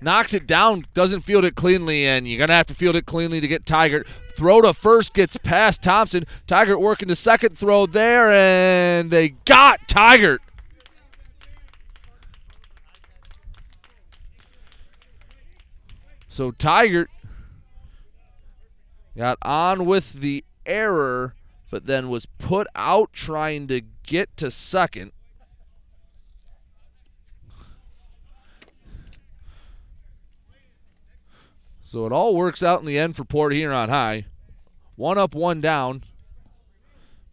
knocks it down, doesn't field it cleanly, and you're gonna have to field it cleanly to get Tigert. Throw to first gets past Thompson. Tigert working the second throw there, and they got Tigert. So Tigert got on with the error, but then was put out trying to get to second. So it all works out in the end for Port Huron High. One up, one down.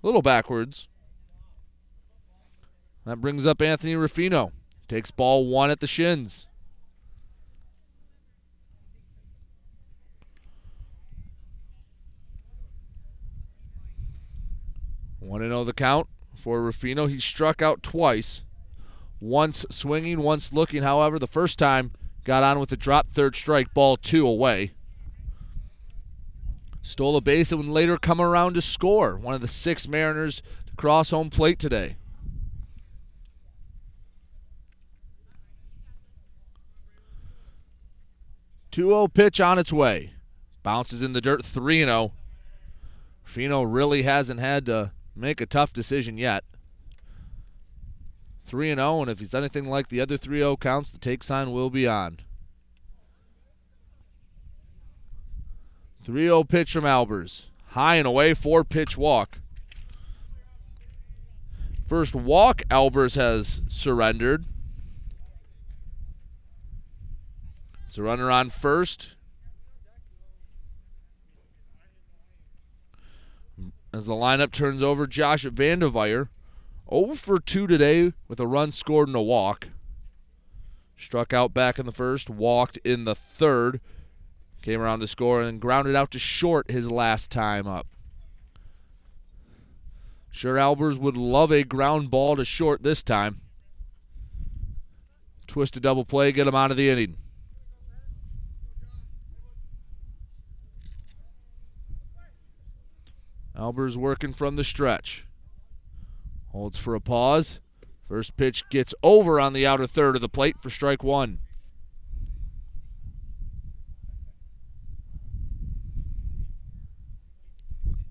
A little backwards. That brings up Anthony Rufino. Takes ball one at the shins. One to oh know the count for Rufino. He struck out twice. Once swinging, once looking. However, the first time got on with a drop third strike, ball two away. Stole a base and would later come around to score. One of the six Mariners to cross home plate today. Two zero pitch on its way. Bounces in the dirt 3 0. Fino really hasn't had to make a tough decision yet. 3 and 0, and if he's anything like the other 3 0 counts, the take sign will be on. 3 0 pitch from Albers. High and away, four pitch walk. First walk Albers has surrendered. It's a runner on first. As the lineup turns over, Josh Vanderveer 0 for 2 today with a run scored and a walk. Struck out back in the first, walked in the third, came around to score and grounded out to short his last time up. Sure, Albers would love a ground ball to short this time. Twist a double play, get him out of the inning. Albers working from the stretch. Holds for a pause. First pitch gets over on the outer third of the plate for strike one.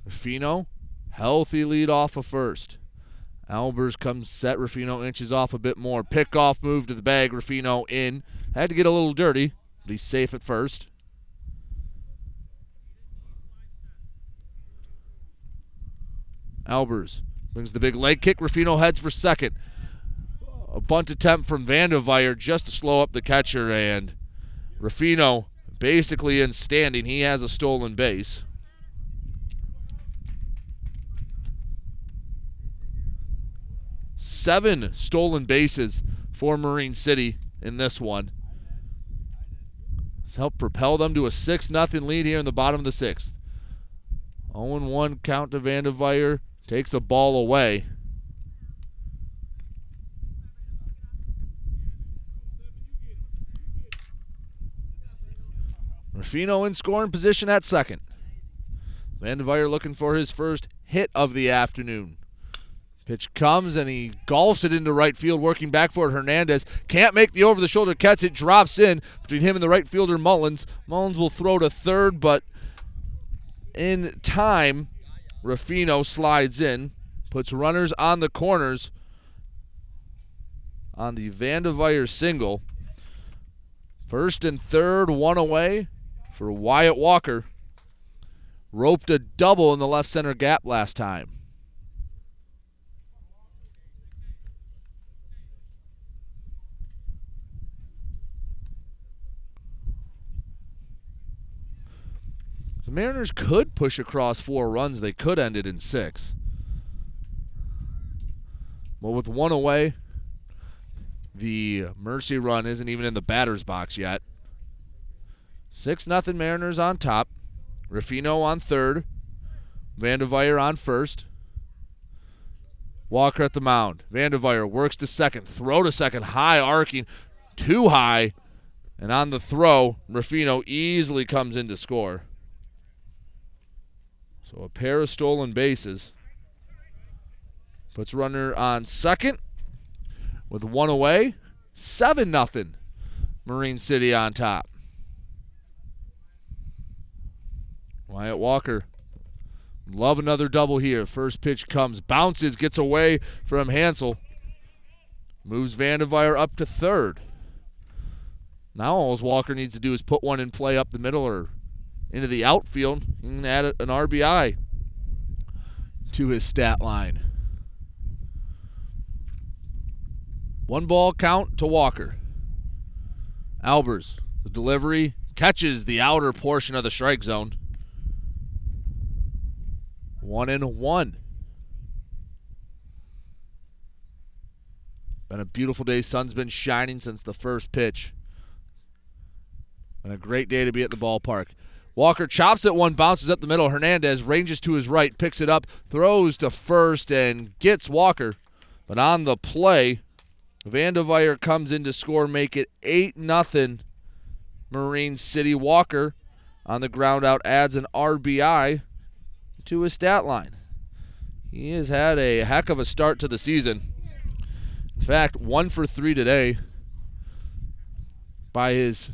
Rufino, healthy lead off of first. Albers comes set. Rufino inches off a bit more. Pick off move to the bag. Rufino in. Had to get a little dirty, but he's safe at first. Albers brings the big leg kick. Rufino heads for second. A bunt attempt from Vanderveer just to slow up the catcher, and Rufino basically in standing. He has a stolen base. Seven stolen bases for Marine City in this one. It's helped propel them to a 6 0 lead here in the bottom of the sixth. 0 1 count to Vanderveer. Takes the ball away. Rufino in scoring position at second. Vanderveer looking for his first hit of the afternoon. Pitch comes and he golfs it into right field, working back for it. Hernandez can't make the over the shoulder catch. It drops in between him and the right fielder, Mullins. Mullins will throw to third, but in time, Rufino slides in, puts runners on the corners on the Vanderveer single. First and third, one away for Wyatt Walker. Roped a double in the left center gap last time. The Mariners could push across four runs. They could end it in six. But with one away, the mercy run isn't even in the batter's box yet. 6 nothing Mariners on top. Rufino on third. Vanderveer on first. Walker at the mound. Vanderveer works to second. Throw to second. High arcing. Too high. And on the throw, Rufino easily comes in to score. So a pair of stolen bases. Puts runner on second with one away. 7 nothing. Marine City on top. Wyatt Walker. Love another double here. First pitch comes, bounces, gets away from Hansel. Moves Vanderveer up to third. Now all Walker needs to do is put one in play up the middle or into the outfield and add an RBI to his stat line. One ball count to Walker. Albers, the delivery catches the outer portion of the strike zone. One and one. Been a beautiful day. Sun's been shining since the first pitch. And a great day to be at the ballpark. Walker chops it one, bounces up the middle. Hernandez ranges to his right, picks it up, throws to first, and gets Walker. But on the play, Vanderveer comes in to score, make it 8 nothing. Marine City Walker on the ground out adds an RBI to his stat line. He has had a heck of a start to the season. In fact, one for three today. By his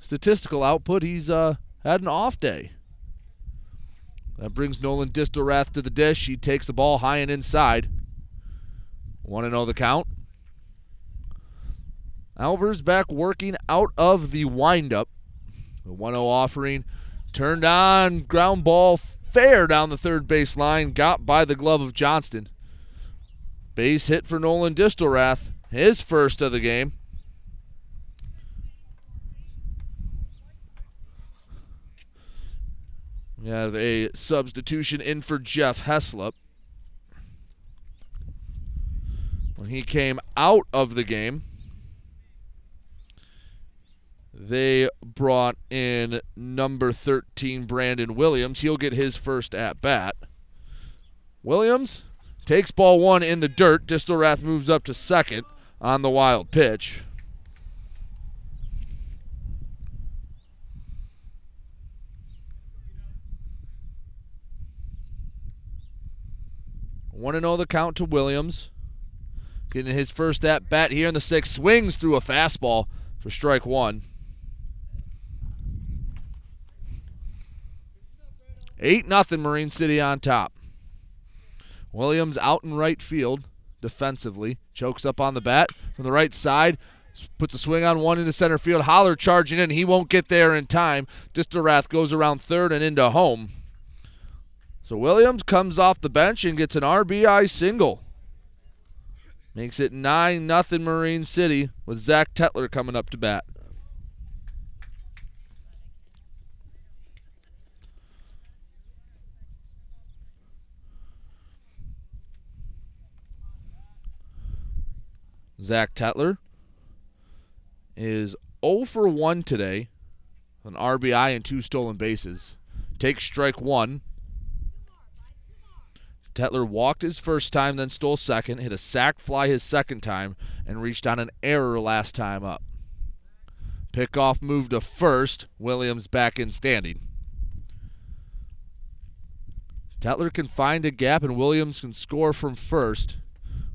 statistical output, he's uh, had an off day. That brings Nolan Distelrath to the dish. He takes the ball high and inside. Want to know the count? Albers back working out of the windup. The 1 0 offering turned on, ground ball fair down the third base line, got by the glove of Johnston. Base hit for Nolan Distelrath, his first of the game. Have a substitution in for Jeff Heslop. When he came out of the game, they brought in number 13, Brandon Williams. He'll get his first at bat. Williams takes ball one in the dirt. Distelrath moves up to second on the wild pitch. Want to know the count to Williams. Getting his first at bat here in the sixth. Swings through a fastball for strike one. 8 nothing Marine City on top. Williams out in right field defensively. Chokes up on the bat from the right side. Puts a swing on one into center field. Holler charging in. He won't get there in time. Distelrath goes around third and into home. So Williams comes off the bench and gets an RBI single. Makes it 9 nothing Marine City with Zach Tetler coming up to bat. Zach Tetler is 0 for 1 today, an RBI and two stolen bases. Takes strike one. Tetler walked his first time, then stole second, hit a sac fly his second time, and reached on an error last time up. Pickoff move to first. Williams back in standing. Tetler can find a gap, and Williams can score from first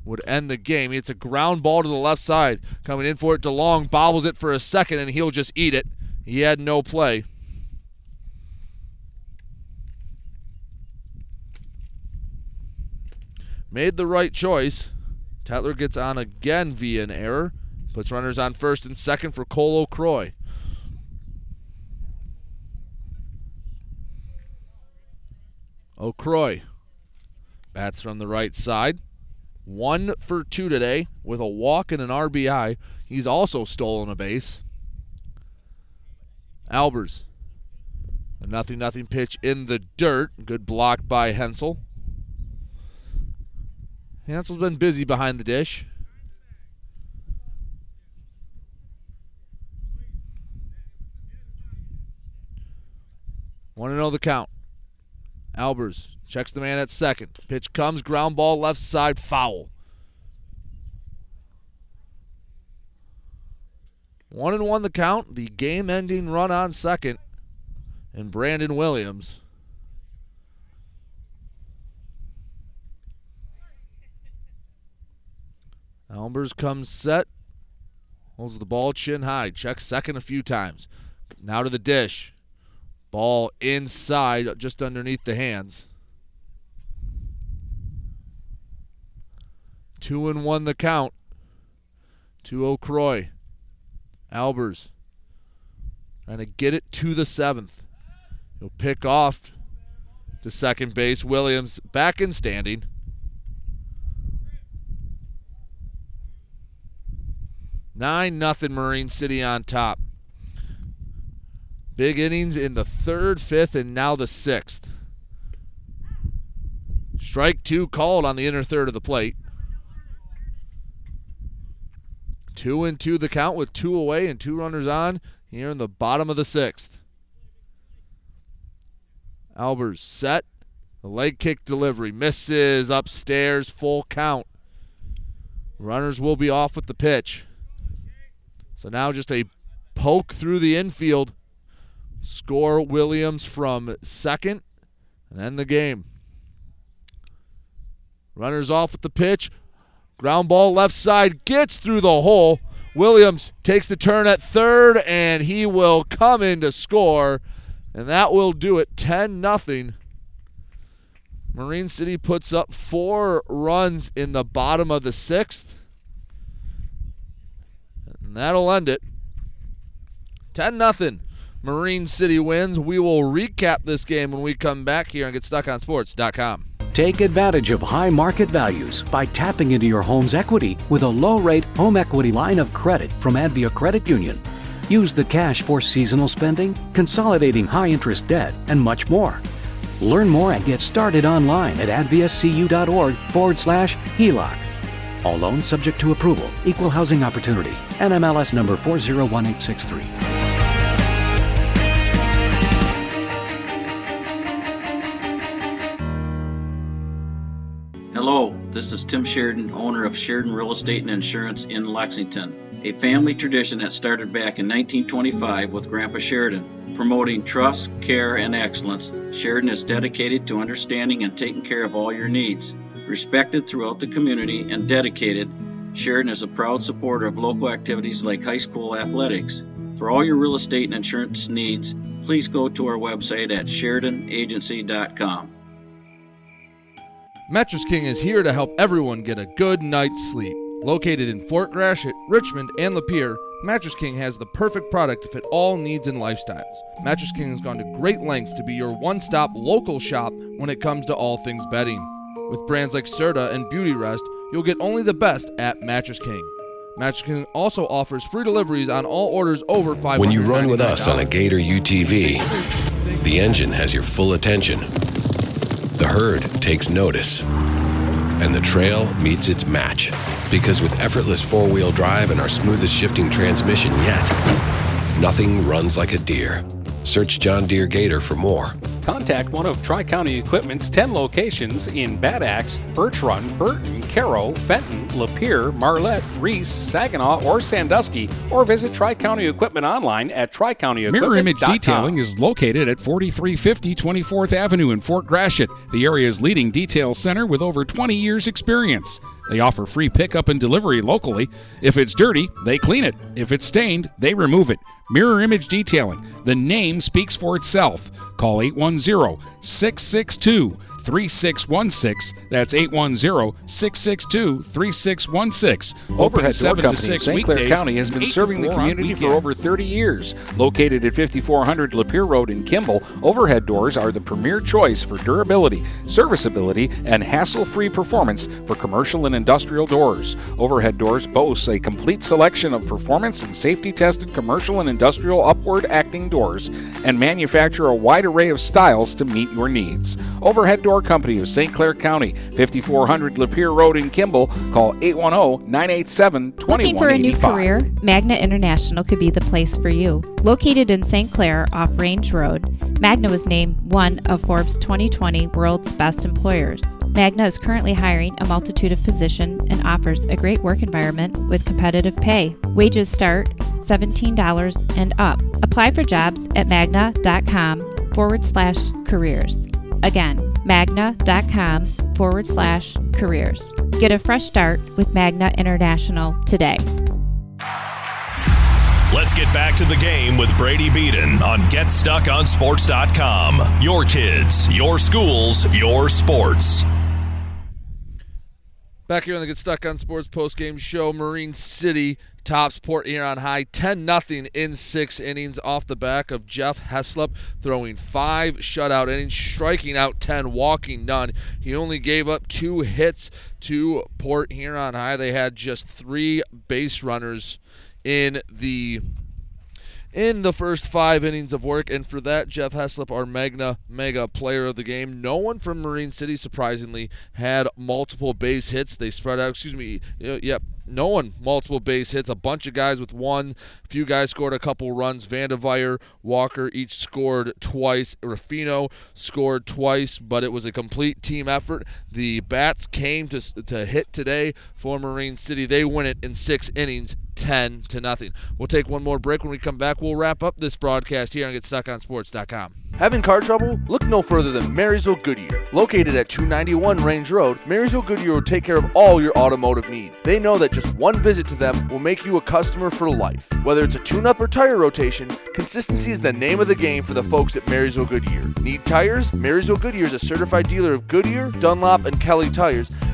would end the game. It's a ground ball to the left side. Coming in for it, DeLong bobbles it for a second, and he'll just eat it. He had no play. Made the right choice. Tetler gets on again via an error. Puts runners on first and second for Cole O'Croy. O'Croy bats from the right side. One for two today with a walk and an RBI. He's also stolen a base. Albers. A nothing nothing pitch in the dirt. Good block by Hensel. Hensel's been busy behind the dish. Want to know the count? Albers Checks the man at second. Pitch comes, ground ball left side, foul. One and one the count. The game ending run on second. And Brandon Williams. Albers comes set. Holds the ball chin high. Checks second a few times. Now to the dish. Ball inside, just underneath the hands. Two and one the count to O'Croy. Albers trying to get it to the seventh. He'll pick off to second base. Williams back in standing. Nine nothing Marine City on top. Big innings in the third, fifth, and now the sixth. Strike two called on the inner third of the plate. Two and two the count with two away and two runners on here in the bottom of the sixth. Albers set. The leg kick delivery misses upstairs, full count. Runners will be off with the pitch. So now just a poke through the infield. Score Williams from second and end the game. Runners off with the pitch. Ground ball left side gets through the hole. Williams takes the turn at third and he will come in to score. And that will do it 10 nothing. Marine City puts up four runs in the bottom of the sixth. That'll end it. 10 nothing. Marine City wins. We will recap this game when we come back here on GetStuckOnSports.com. Take advantage of high market values by tapping into your home's equity with a low rate home equity line of credit from Advia Credit Union. Use the cash for seasonal spending, consolidating high interest debt, and much more. Learn more and get started online at adviacu.org forward slash HELOC. All loans subject to approval, equal housing opportunity, NMLS number 401863. Hello, this is Tim Sheridan, owner of Sheridan Real Estate and Insurance in Lexington, a family tradition that started back in 1925 with Grandpa Sheridan. Promoting trust, care, and excellence, Sheridan is dedicated to understanding and taking care of all your needs. Respected throughout the community and dedicated, Sheridan is a proud supporter of local activities like high school athletics. For all your real estate and insurance needs, please go to our website at SheridanAgency.com. Mattress King is here to help everyone get a good night's sleep. Located in Fort Gratiot, Richmond, and Lapeer, Mattress King has the perfect product to fit all needs and lifestyles. Mattress King has gone to great lengths to be your one stop local shop when it comes to all things bedding. With brands like Serta and Beautyrest, you'll get only the best at Mattress King. Mattress King also offers free deliveries on all orders over $500. When you run with us on a Gator UTV, the engine has your full attention. The herd takes notice. And the trail meets its match. Because with effortless four wheel drive and our smoothest shifting transmission yet, nothing runs like a Deere. Search John Deere Gator for more. Contact one of Tri County Equipment's 10 locations in Bad Axe, Birch Run, Burton, Caro, Fenton, Lapeer, Marlette, Reese, Saginaw, or Sandusky, or visit Tri County Equipment online at tricountyequipment.com. Mirror Image Detailing is located at 4350 24th Avenue in Fort Gratiot, the area's leading detail center with over 20 years' experience. They offer free pickup and delivery locally. If it's dirty, they clean it. If it's stained, they remove it. Mirror Image Detailing. The name speaks for itself. Call 810 662 3616. That's 810 662 3616. Overhead Door 7 to Company 6 St. Clair County has been serving the community for over 30 years. Located at 5400 Lapeer Road in Kimball, Overhead Doors are the premier choice for durability, serviceability, and hassle-free performance for commercial and industrial doors. Overhead Doors boasts a complete selection of performance and safety-tested commercial and industrial upward acting doors and manufacture a wide array of styles to meet your needs. Overhead Door Company of St. Clair County, 5400 Lapeer Road in Kimball. Call 810-987-2185. Looking for a new career? Magna International could be the place for you. Located in St. Clair off Range Road, Magna was named one of Forbes 2020 World's Best Employers. Magna is currently hiring a multitude of positions and offers a great work environment with competitive pay. Wages start $17 and up. Apply for jobs at magna.com forward slash careers. Again, magna.com forward slash careers. Get a fresh start with Magna International today. Let's get back to the game with Brady Beaton on GetStuckOnSports.com. Your kids, your schools, your sports. Back here on the Get Stuck on Sports post game show, Marine City tops Port Huron High 10 0 in six innings off the back of Jeff Heslop throwing five shutout innings, striking out 10, walking none. He only gave up two hits to Port Huron High. They had just three base runners in the in the first five innings of work. And for that, Jeff Heslop, our Magna Mega player of the game. No one from Marine City, surprisingly, had multiple base hits. They spread out, excuse me, yep, no one multiple base hits. A bunch of guys with one. A few guys scored a couple runs. Vanderveer, Walker each scored twice. Rufino scored twice, but it was a complete team effort. The bats came to to hit today for Marine City. They win it in six innings. 10 to nothing. We'll take one more break. When we come back, we'll wrap up this broadcast here on GetStuckOnSports.com. Having car trouble? Look no further than Marysville Goodyear. Located at 291 Range Road, Marysville Goodyear will take care of all your automotive needs. They know that just one visit to them will make you a customer for life. Whether it's a tune-up or tire rotation, consistency is the name of the game for the folks at Marysville Goodyear. Need tires? Marysville Goodyear is a certified dealer of Goodyear, Dunlop, and Kelly tires,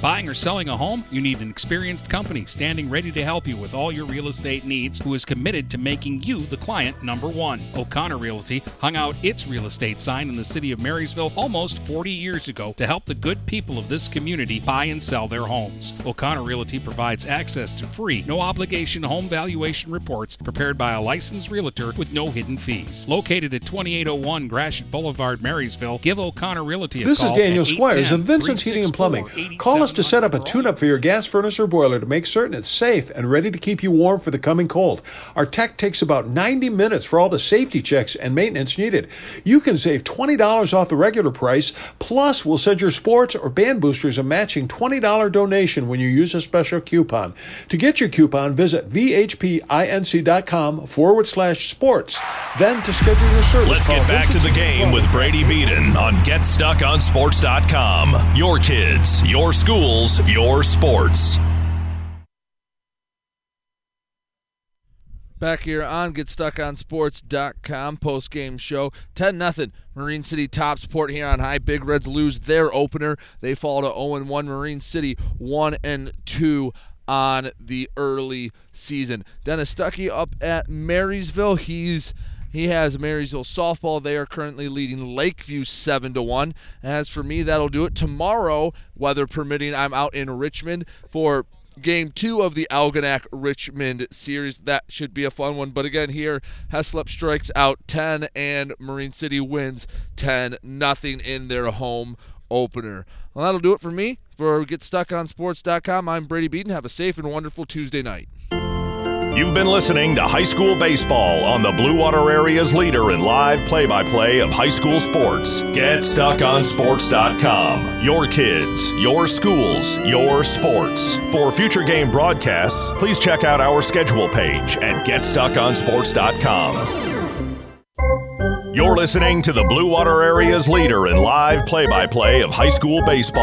Buying or selling a home? You need an experienced company standing ready to help you with all your real estate needs who is committed to making you the client number one. O'Connor Realty hung out its real estate sign in the city of Marysville almost 40 years ago to help the good people of this community buy and sell their homes. O'Connor Realty provides access to free, no obligation home valuation reports prepared by a licensed realtor with no hidden fees. Located at 2801 Gratiot Boulevard, Marysville, give O'Connor Realty a this call. is Daniel Squires of Vincent's Heating and Plumbing. Call us to set up a tune-up for your gas furnace or boiler to make certain it's safe and ready to keep you warm for the coming cold. Our tech takes about 90 minutes for all the safety checks and maintenance needed. You can save $20 off the regular price, plus we'll send your sports or band boosters a matching $20 donation when you use a special coupon. To get your coupon, visit vhpinc.com forward slash sports. Then to schedule your service, Let's call get back to the game with Brady Beaton on GetStuckOnSports.com. Your kids, your schools, your sports. Back here on GetStuckOnSports.com post game show. 10 nothing. Marine City tops Port Huron High. Big Reds lose their opener. They fall to 0 1. Marine City 1 and 2 on the early season. Dennis Stuckey up at Marysville. He's he has Marysville softball. They are currently leading Lakeview seven to one. As for me, that'll do it tomorrow, weather permitting. I'm out in Richmond for game two of the Algonac Richmond series. That should be a fun one. But again, here Heslop strikes out 10 and Marine City wins 10 nothing in their home opener. Well, that'll do it for me. For GetStuckOnSports.com, I'm Brady Beaton. Have a safe and wonderful Tuesday night. You've been listening to High School Baseball on the Blue Water Area's leader in live play by play of high school sports. GetStuckOnSports.com. Your kids, your schools, your sports. For future game broadcasts, please check out our schedule page at GetStuckOnSports.com. You're listening to the Blue Water Area's leader in live play by play of high school baseball.